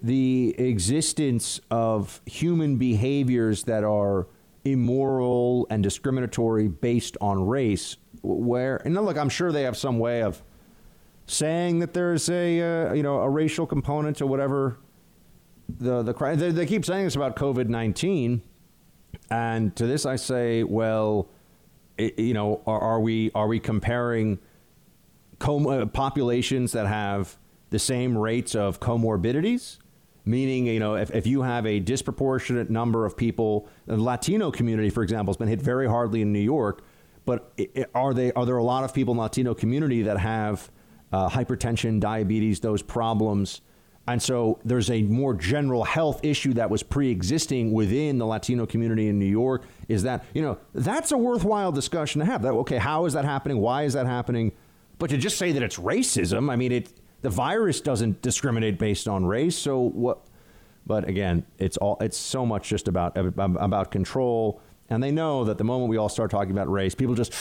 the existence of human behaviors that are immoral and discriminatory based on race. Where and look, I'm sure they have some way of saying that there's a uh, you know a racial component to whatever the the crime. They, they keep saying this about COVID nineteen, and to this I say, well, i you know, are, are we are we comparing com- uh, populations that have the same rates of comorbidities? Meaning, you know, if, if you have a disproportionate number of people, the Latino community, for example, has been hit very hardly in New York. But i- i- are they are there a lot of people in the Latino community that have uh, hypertension, diabetes, those problems? And so there's a more general health issue that was pre-existing within the Latino community in New York. Is that you know that's a worthwhile discussion to have. That okay? How is that happening? Why is that happening? But to just say that it's racism, I mean, it the virus doesn't discriminate based on race. So what? But again, it's all it's so much just about about control. And they know that the moment we all start talking about race, people just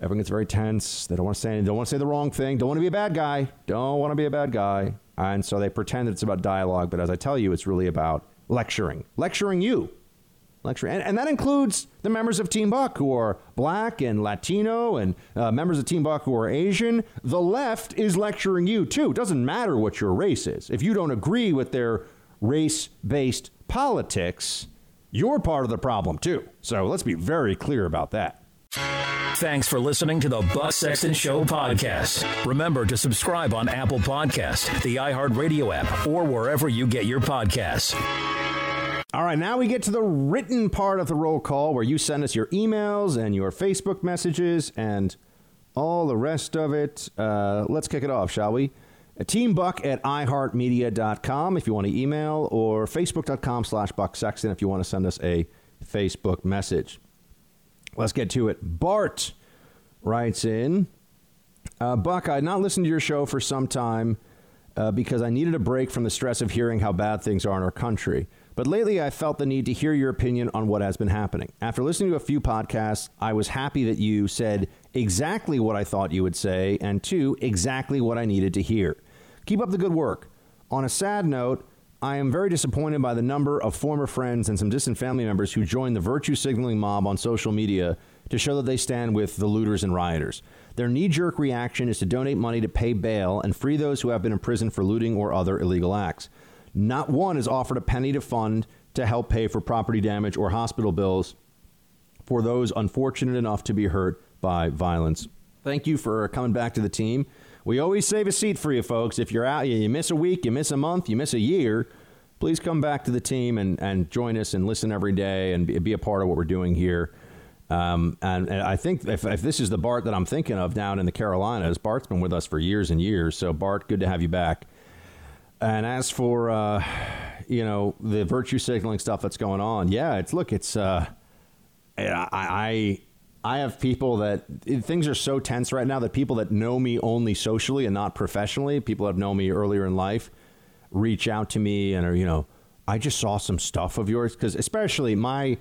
everyone gets very tense. They don't want to say anything. Don't want to say the wrong thing. Don't want to be a bad guy. Don't want to be a bad guy. And so they pretend that it's about dialogue. But as I tell you, it's really about lecturing, lecturing you, lecturing, and, and that includes the members of Team Buck who are black and Latino, and uh, members of Team Buck who are Asian. The left is lecturing you too. It doesn't matter what your race is. If you don't agree with their race-based politics, you're part of the problem too. So let's be very clear about that. Thanks for listening to the Buck Sexton Show podcast. Remember to subscribe on Apple Podcast, the iHeartRadio app, or wherever you get your podcasts. All right, now we get to the written part of the roll call where you send us your emails and your Facebook messages and all the rest of it. Uh, let's kick it off, shall we? Team Buck at iHeartMedia.com if you want to email, or Facebook.com slash Buck Sexton if you want to send us a Facebook message. Let's get to it. Bart writes in uh, Buck, I had not listened to your show for some time uh, because I needed a break from the stress of hearing how bad things are in our country. But lately, I felt the need to hear your opinion on what has been happening. After listening to a few podcasts, I was happy that you said exactly what I thought you would say, and two, exactly what I needed to hear. Keep up the good work. On a sad note, I am very disappointed by the number of former friends and some distant family members who joined the virtue signaling mob on social media to show that they stand with the looters and rioters. Their knee jerk reaction is to donate money to pay bail and free those who have been imprisoned for looting or other illegal acts. Not one has offered a penny to fund to help pay for property damage or hospital bills for those unfortunate enough to be hurt by violence. Thank you for coming back to the team. We always save a seat for you folks. If you're out, you miss a week, you miss a month, you miss a year, please come back to the team and, and join us and listen every day and be, be a part of what we're doing here. Um, and, and, I think if, if, this is the Bart that I'm thinking of down in the Carolinas, Bart's been with us for years and years. So, Bart, good to have you back. And as for uh, you know the virtue signaling stuff that's going on, yeah, it's look, it's uh, I, I I have people that things are so tense right now that people that know me only socially and not professionally, people that have known me earlier in life, reach out to me and are you know, I just saw some stuff of yours because especially my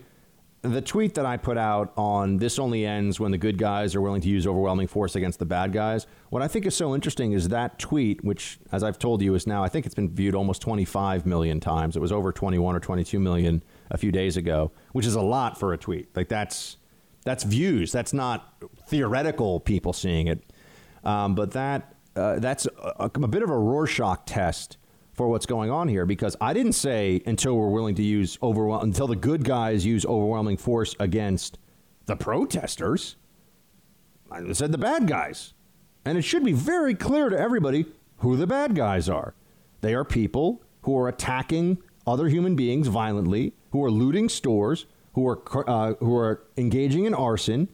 the tweet that I put out on this only ends when the good guys are willing to use overwhelming force against the bad guys. What I think is so interesting is that tweet, which, as I've told you, is now, I think it's been viewed almost 25 million times. It was over 21 or 22 million a few days ago, which is a lot for a tweet. Like, that's, that's views. That's not theoretical people seeing it. Um, but that, uh, that's a, a bit of a Rorschach test for what's going on here because I didn't say until we're willing to use overwhelm until the good guys use overwhelming force against the protesters. I said the bad guys. And it should be very clear to everybody who the bad guys are. They are people who are attacking other human beings violently, who are looting stores, who are uh, who are engaging in arson,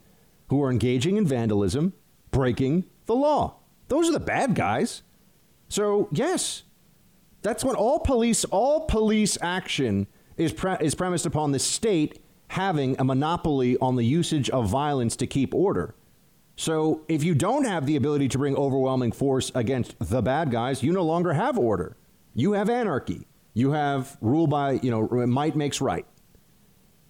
who are engaging in vandalism, breaking the law. Those are the bad guys. So, yes, that's what all police all police action is pre- is premised upon the state having a monopoly on the usage of violence to keep order. So if you don't have the ability to bring overwhelming force against the bad guys, you no longer have order. You have anarchy. You have rule by, you know, might makes right.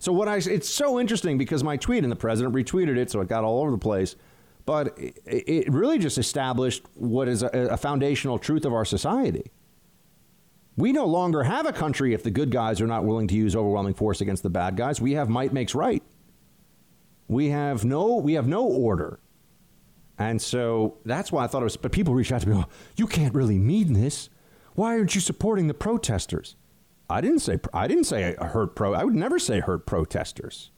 So what I it's so interesting because my tweet and the president retweeted it, so it got all over the place. But it, really just established what is a, foundational truth of our society. We no longer have a country if the good guys are not willing to use overwhelming force against the bad guys. We have might makes right. We have no we have no order. And so that's why I thought it was but people reach out to me, oh, you can't really mean this. Why aren't you supporting the protesters? I didn't say I didn't say hurt pro I would never say hurt protesters.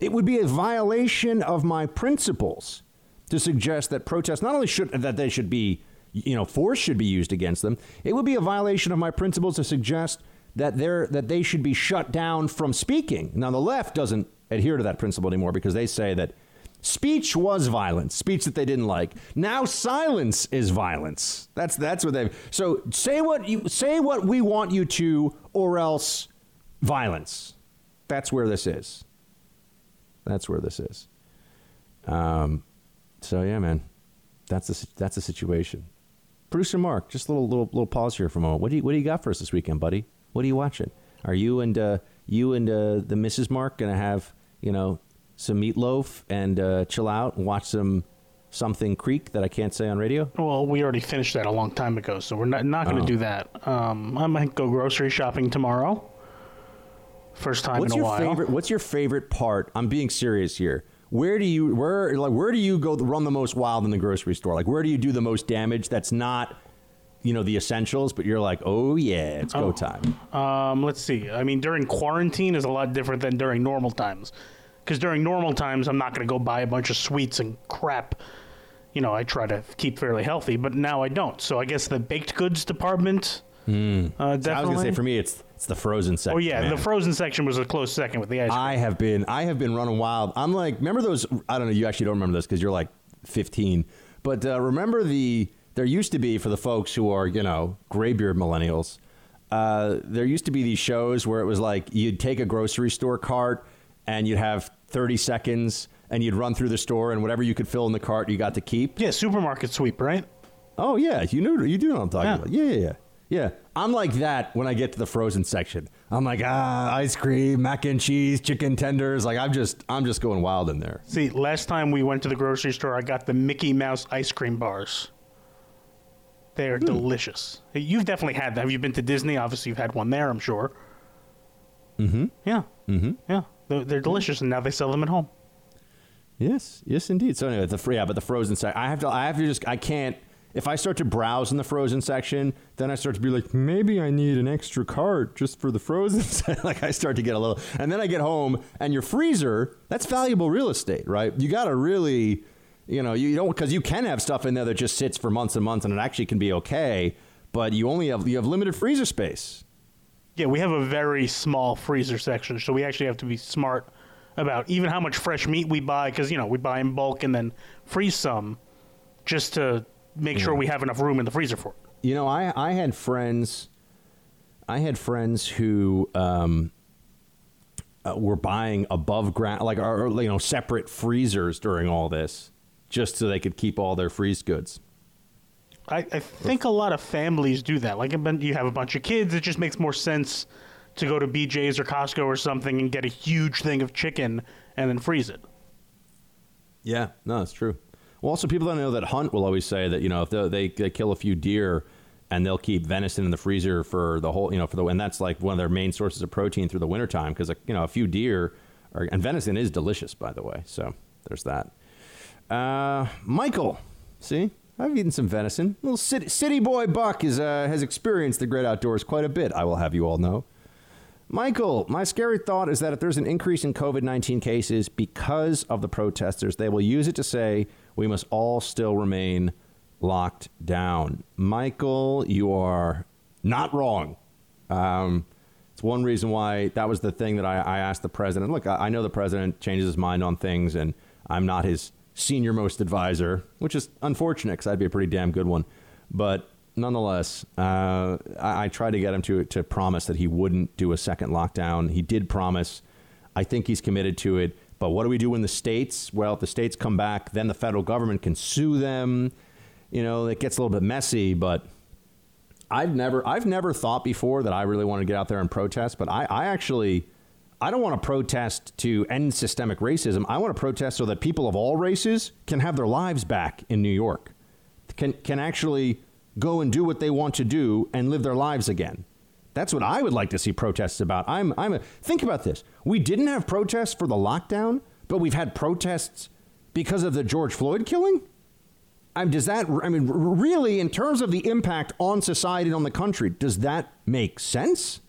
It would be a violation of my principles to suggest that protests not only should that they should be you know, force should be used against them. It would be a violation of my principles to suggest that they're that they should be shut down from speaking. Now, the left doesn't adhere to that principle anymore because they say that speech was violence, speech that they didn't like. Now, silence is violence. That's that's what they. So say what you say what we want you to, or else violence. That's where this is. That's where this is. Um, so yeah, man, that's the that's the situation. Producer Mark, just a little little little pause here for a moment. What do you what do you got for us this weekend, buddy? What are you watching? Are you and uh, you and uh, the Mrs. Mark gonna have you know some meatloaf and uh, chill out and watch some something Creek that I can't say on radio? Well, we already finished that a long time ago, so we're not not going to Oh. do that. Um, I might go grocery shopping tomorrow. First time what's in a your while. favorite? What's your favorite part? I'm being serious here. Where do you where like where do you go run the most wild in the grocery store? Like where do you do the most damage? That's not you know the essentials, but you're like, oh yeah, it's go Oh. time. Um, let's see. I mean, during quarantine is a lot different than during normal times. Because during normal times, I'm not going to go buy a bunch of sweets and crap. You know, I try to keep fairly healthy, but now I don't. So I guess the baked goods department. Uh, So I was gonna say for me, it's it's the frozen section. oh yeah, man. the frozen section was a close second with the ice cream. I have been I have been running wild. I'm like, remember those? I don't know. You actually don't remember this because you're like 15. But uh, remember the there used to be for the folks who are you know graybeard millennials. Uh, there used to be these shows where it was like you'd take a grocery store cart and you'd have 30 seconds and you'd run through the store and whatever you could fill in the cart you got to keep. Yeah, supermarket sweep, right? Oh yeah, you knew you do know what I'm talking about. Yeah, yeah, yeah. Yeah, I'm like that when I get to the frozen section. I'm like, ah, ice cream, mac and cheese, chicken tenders. Like I'm just, I'm just going wild in there. See, last time we went to the grocery store, I got the Mickey Mouse ice cream bars. They are delicious. You've definitely had that. Have you been to Disney? Obviously, you've had one there, I'm sure. Mm-hmm. Yeah. Mm-hmm. Yeah. They're, they're delicious, and now they sell them at home. Yes, yes, indeed. So anyway, the free, yeah, but the frozen section, I have to, I have to just, I can't. If I start to browse in the frozen section, then I start to be like, maybe I need an extra cart just for the frozen. like I start to get a little, and then I get home, and your freezer, that's valuable real estate, right? You got to really, you know, you don't because you can have stuff in there that just sits for months and months, and it actually can be okay, but you only have you have limited freezer space. Yeah, we have a very small freezer section, so we actually have to be smart about even how much fresh meat we buy because you know we buy in bulk and then freeze some just to make sure we have enough room in the freezer for it. You know, I I had friends, I had friends who um, uh, were buying above ground, like or, you know, separate freezers during all this, just so they could keep all their freeze goods. I, I think a lot of families do that. Like you have a bunch of kids, it just makes more sense to go to BJ's or Costco or something and get a huge thing of chicken and then freeze it. Yeah, no, that's true. Well, also people that know that hunt will always say that you know if they, they they kill a few deer and they'll keep venison in the freezer for the whole you know for the and that's like one of their main sources of protein through the wintertime because you know a few deer are, and venison is delicious by the way. So there's that. Uh, Michael, see, I've eaten some venison. Little city, city boy Buck is uh, has experienced the great outdoors quite a bit. I will have you all know. Michael, my scary thought is that if there's an increase in COVID 19 cases because of the protesters, they will use it to say we must all still remain locked down. Michael, you are not wrong. Um, it's one reason why that was the thing that I, I asked the president. Look, I, I know the president changes his mind on things, and I'm not his senior most advisor, which is unfortunate because I'd be a pretty damn good one. But nonetheless, uh, I, I tried to get him to to promise that he wouldn't do a second lockdown. He did promise. I think he's committed to it. But what do we do in the states? Well, if the states come back, then the federal government can sue them. You know, it gets a little bit messy, but I've never I've never thought before that I really want to get out there and protest, but I, I actually I don't want to protest to end systemic racism. I want to protest so that people of all races can have their lives back in New York. Can can actually go and do what they want to do and live their lives again. That's what I would like to see protests about. I'm I'm a, think about this. We didn't have protests for the lockdown, but we've had protests because of the George Floyd killing. I mean, does that? I mean, really, in terms of the impact on society and on the country, does that make sense?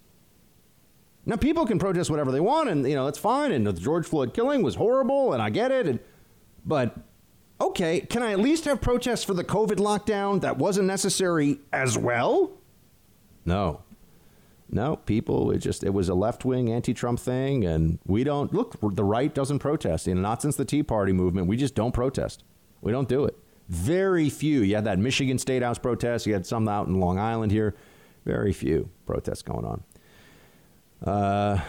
Now, people can protest whatever they want, and you know that's fine. And the George Floyd killing was horrible, and I get it. And, but okay, can I at least have protests for the COVID lockdown that wasn't necessary as well? No, no, people. It just it was a left wing anti Trump thing, and we don't look. The right doesn't protest. You know, not since the Tea Party movement. We just don't protest. We don't do it. Very few. You had that Michigan State House protest. You had some out in Long Island here. Very few protests going on. Uh,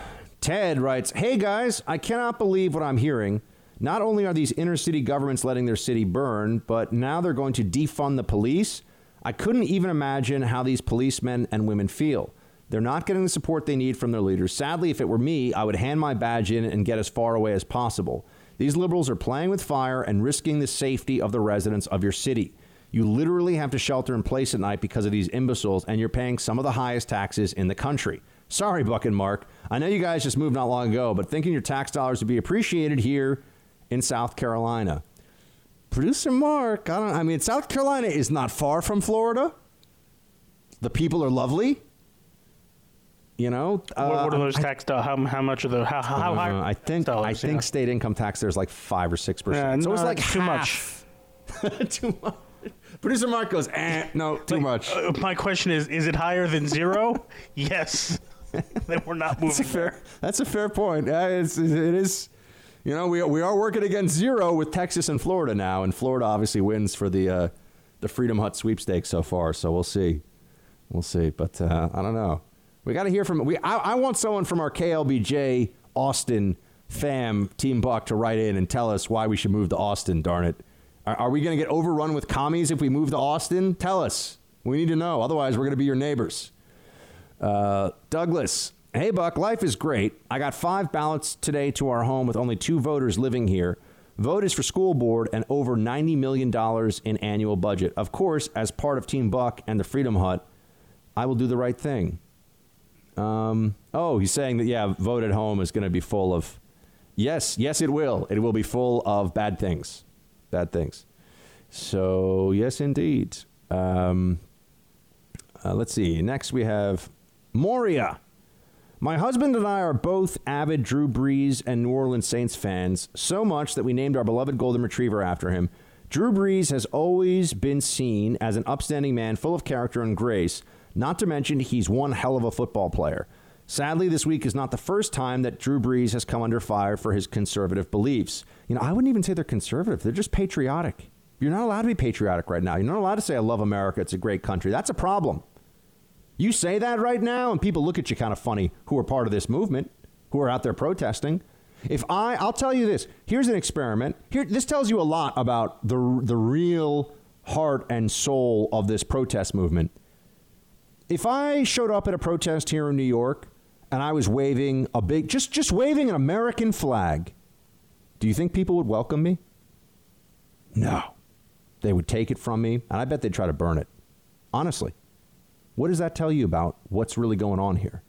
Ted writes, "Hey guys, I cannot believe what I'm hearing. Not only are these inner city governments letting their city burn, but now they're going to defund the police. I couldn't even imagine how these policemen and women feel. They're not getting the support they need from their leaders. Sadly, if it were me, I would hand my badge in and get as far away as possible. These liberals are playing with fire and risking the safety of the residents of your city. You literally have to shelter in place at night because of these imbeciles, and you're paying some of the highest taxes in the country. Sorry, Buck and Mark. I know you guys just moved not long ago, but thinking your tax dollars would be appreciated here in South Carolina. Producer Mark, I don't. I mean, South Carolina is not far from Florida. The people are lovely. You know, what, what are uh, those I- tax dollars? How, how much of the how, how uh, high? I think I think yeah. state income tax there's like five or six Yeah, percent. so no, it's like too half. too much. Producer Mark goes, eh, no, too much. Uh, my question is: Is it higher than zero? yes. then we're not moving. That's a fair. That's a fair point. Uh, it's, it is. You know, we we are working against zero with Texas and Florida now, and Florida obviously wins for the uh, the Freedom Hut sweepstakes so far. So we'll see, we'll see. But uh, I don't know. We got to hear from we. I, I want someone from our KLBJ Austin fam Team Buck to write in and tell us why we should move to Austin. Darn it. Are, are we going to get overrun with commies if we move to Austin? Tell us. We need to know. Otherwise, we're going to be your neighbors. Uh, Douglas, hey Buck, life is great. I got five ballots today to our home with only two voters living here. Vote is for school board and over $90 million in annual budget. Of course, as part of Team Buck and the Freedom Hut, I will do the right thing. Um, oh, he's saying that, yeah, vote at home is going to be full of. Yes, yes, it will. It will be full of bad things. Bad things. So, yes, indeed. Um, uh, let's see. Next, we have Moria. My husband and I are both avid Drew Brees and New Orleans Saints fans, so much that we named our beloved Golden Retriever after him. Drew Brees has always been seen as an upstanding man full of character and grace, not to mention he's one hell of a football player. Sadly, this week is not the first time that Drew Brees has come under fire for his conservative beliefs. You know, I wouldn't even say they're conservative, they're just patriotic. You're not allowed to be patriotic right now. You're not allowed to say, I love America, it's a great country. That's a problem. You say that right now, and people look at you kind of funny who are part of this movement, who are out there protesting. If I, I'll tell you this. Here's an experiment. Here, this tells you a lot about the the real heart and soul of this protest movement. If I showed up at a protest here in New York and I was waving a big, just just waving an American flag, do you think people would welcome me? No, they would take it from me, and I bet they'd try to burn it. Honestly. What does that tell you about what's really going on here?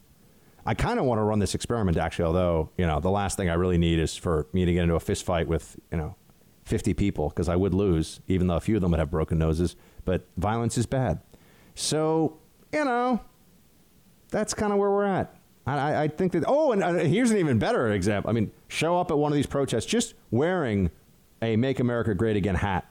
I kind of want to run this experiment, actually, although, you know, the last thing I really need is for me to get into a fist fight with, you know, 50 people, because I would lose, even though a few of them would have broken noses. But violence is bad. So, you know, that's kind of where we're at. I, I think that, oh, and uh, here's an even better example. I mean, show up at one of these protests just wearing a Make America Great Again hat.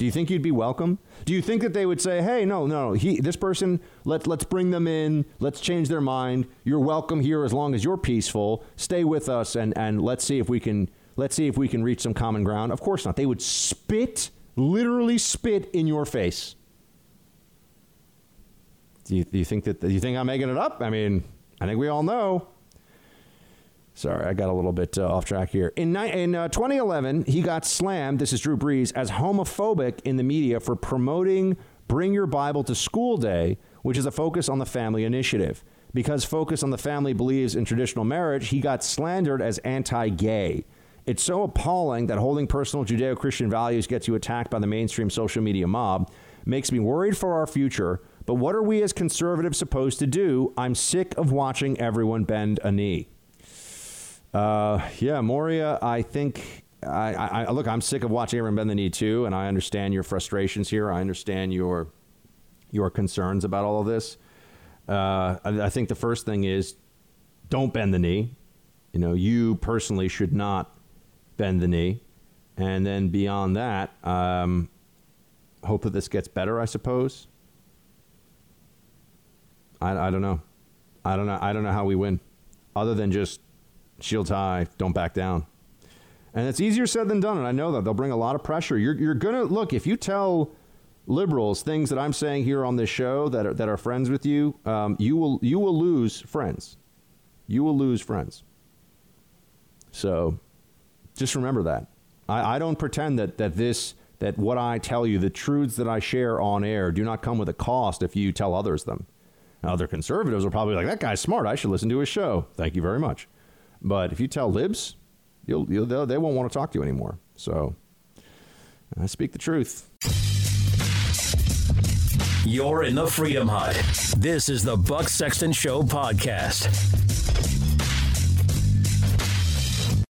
Do you think you'd be welcome? Do you think that they would say, "Hey, no, no, he, this person, let let's bring them in. Let's change their mind. You're welcome here as long as you're peaceful. Stay with us, and and let's see if we can let's see if we can reach some common ground." Of course not. They would spit, literally spit in your face. Do you, do you think that? Do you think I'm making it up? I mean, I think we all know. Sorry, I got a little bit uh, off track here. In, ni- in uh, 2011, he got slammed, this is Drew Brees, as homophobic in the media for promoting Bring Your Bible to School Day, which is a focus on the family initiative. Because Focus on the Family believes in traditional marriage, he got slandered as anti gay. It's so appalling that holding personal Judeo Christian values gets you attacked by the mainstream social media mob. Makes me worried for our future. But what are we as conservatives supposed to do? I'm sick of watching everyone bend a knee. Uh, yeah, Moria, I think. I, I, look. I'm sick of watching everyone bend the knee too, and I understand your frustrations here. I understand your your concerns about all of this. Uh, I, I think the first thing is don't bend the knee. You know, you personally should not bend the knee, and then beyond that, um, hope that this gets better. I suppose. I, I don't know. I don't know. I don't know how we win, other than just shields high, don't back down. And it's easier said than done, and I know that they'll bring a lot of pressure. You're, you're gonna look if you tell liberals things that I'm saying here on this show that are, that are friends with you, um, you will you will lose friends. You will lose friends. So, just remember that. I, I don't pretend that that this that what I tell you, the truths that I share on air, do not come with a cost if you tell others them. Other conservatives are probably like, that guy's smart. I should listen to his show. Thank you very much. But if you tell libs, you'll, you'll they won't want to talk to you anymore. So I speak the truth. You're in the Freedom Hut. This is the Buck Sexton Show podcast.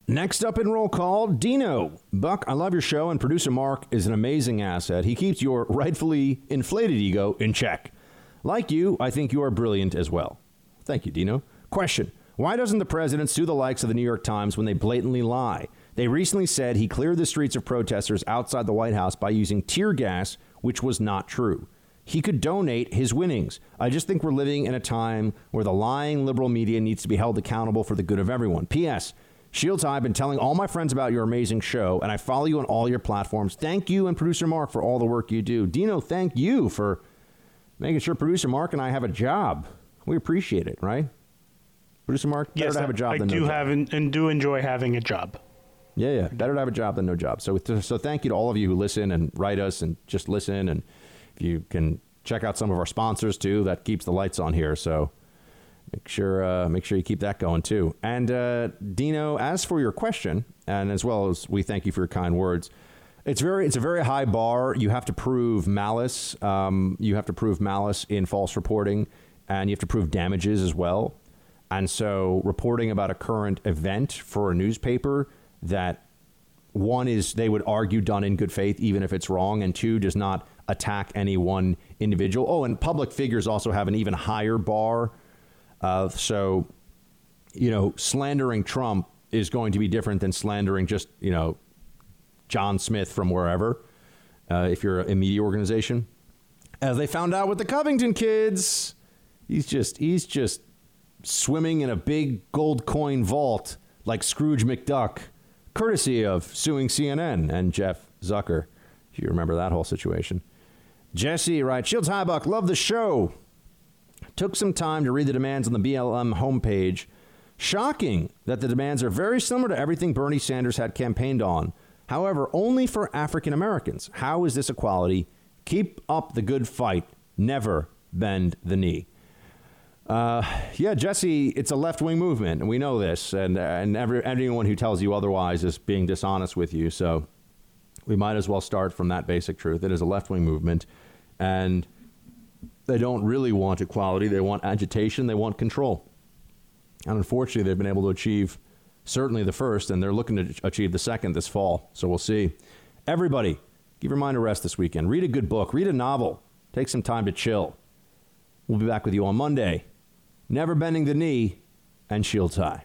Next up in roll call, Dino. Buck, I love your show, and producer Mark is an amazing asset. He keeps your rightfully inflated ego in check. Like you, I think you are brilliant as well. Thank you, Dino. Question why doesn't the president sue the likes of the New York Times when they blatantly lie? They recently said he cleared the streets of protesters outside the White House by using tear gas, which was not true. He could donate his winnings. I just think we're living in a time where the lying liberal media needs to be held accountable for the good of everyone. P.S. Shields, I've been telling all my friends about your amazing show, and I follow you on all your platforms. Thank you and producer Mark for all the work you do. Dino, thank you for making sure producer Mark and I have a job. We appreciate it, right? Producer Mark, better Yes, to have a job I than do no job. have and, and do enjoy having a job. Yeah, yeah. Better to have a job than no job. So, so thank you to all of you who listen and write us and just listen. And if you can check out some of our sponsors too, that keeps the lights on here. So make sure uh, make sure you keep that going too. And uh, Dino, as for your question, and as well as we thank you for your kind words. It's very it's a very high bar. You have to prove malice. Um, you have to prove malice in false reporting, and you have to prove damages as well. And so, reporting about a current event for a newspaper that one is they would argue done in good faith, even if it's wrong, and two does not attack any one individual. Oh, and public figures also have an even higher bar. Uh, so, you know, slandering Trump is going to be different than slandering just you know John Smith from wherever. Uh, if you're a media organization, as they found out with the Covington kids, he's just he's just swimming in a big gold coin vault like Scrooge McDuck, courtesy of suing CNN and Jeff Zucker. You remember that whole situation. Jesse writes, Shields high Buck, love the show. Took some time to read the demands on the BLM homepage. Shocking that the demands are very similar to everything Bernie Sanders had campaigned on. However, only for African Americans. How is this equality? Keep up the good fight. Never bend the knee. Uh, yeah, Jesse, it's a left wing movement, and we know this. And, and every, anyone who tells you otherwise is being dishonest with you. So we might as well start from that basic truth. It is a left wing movement, and they don't really want equality. They want agitation, they want control. And unfortunately, they've been able to achieve certainly the first, and they're looking to achieve the second this fall. So we'll see. Everybody, give your mind a rest this weekend. Read a good book, read a novel, take some time to chill. We'll be back with you on Monday. Never bending the knee and shields high.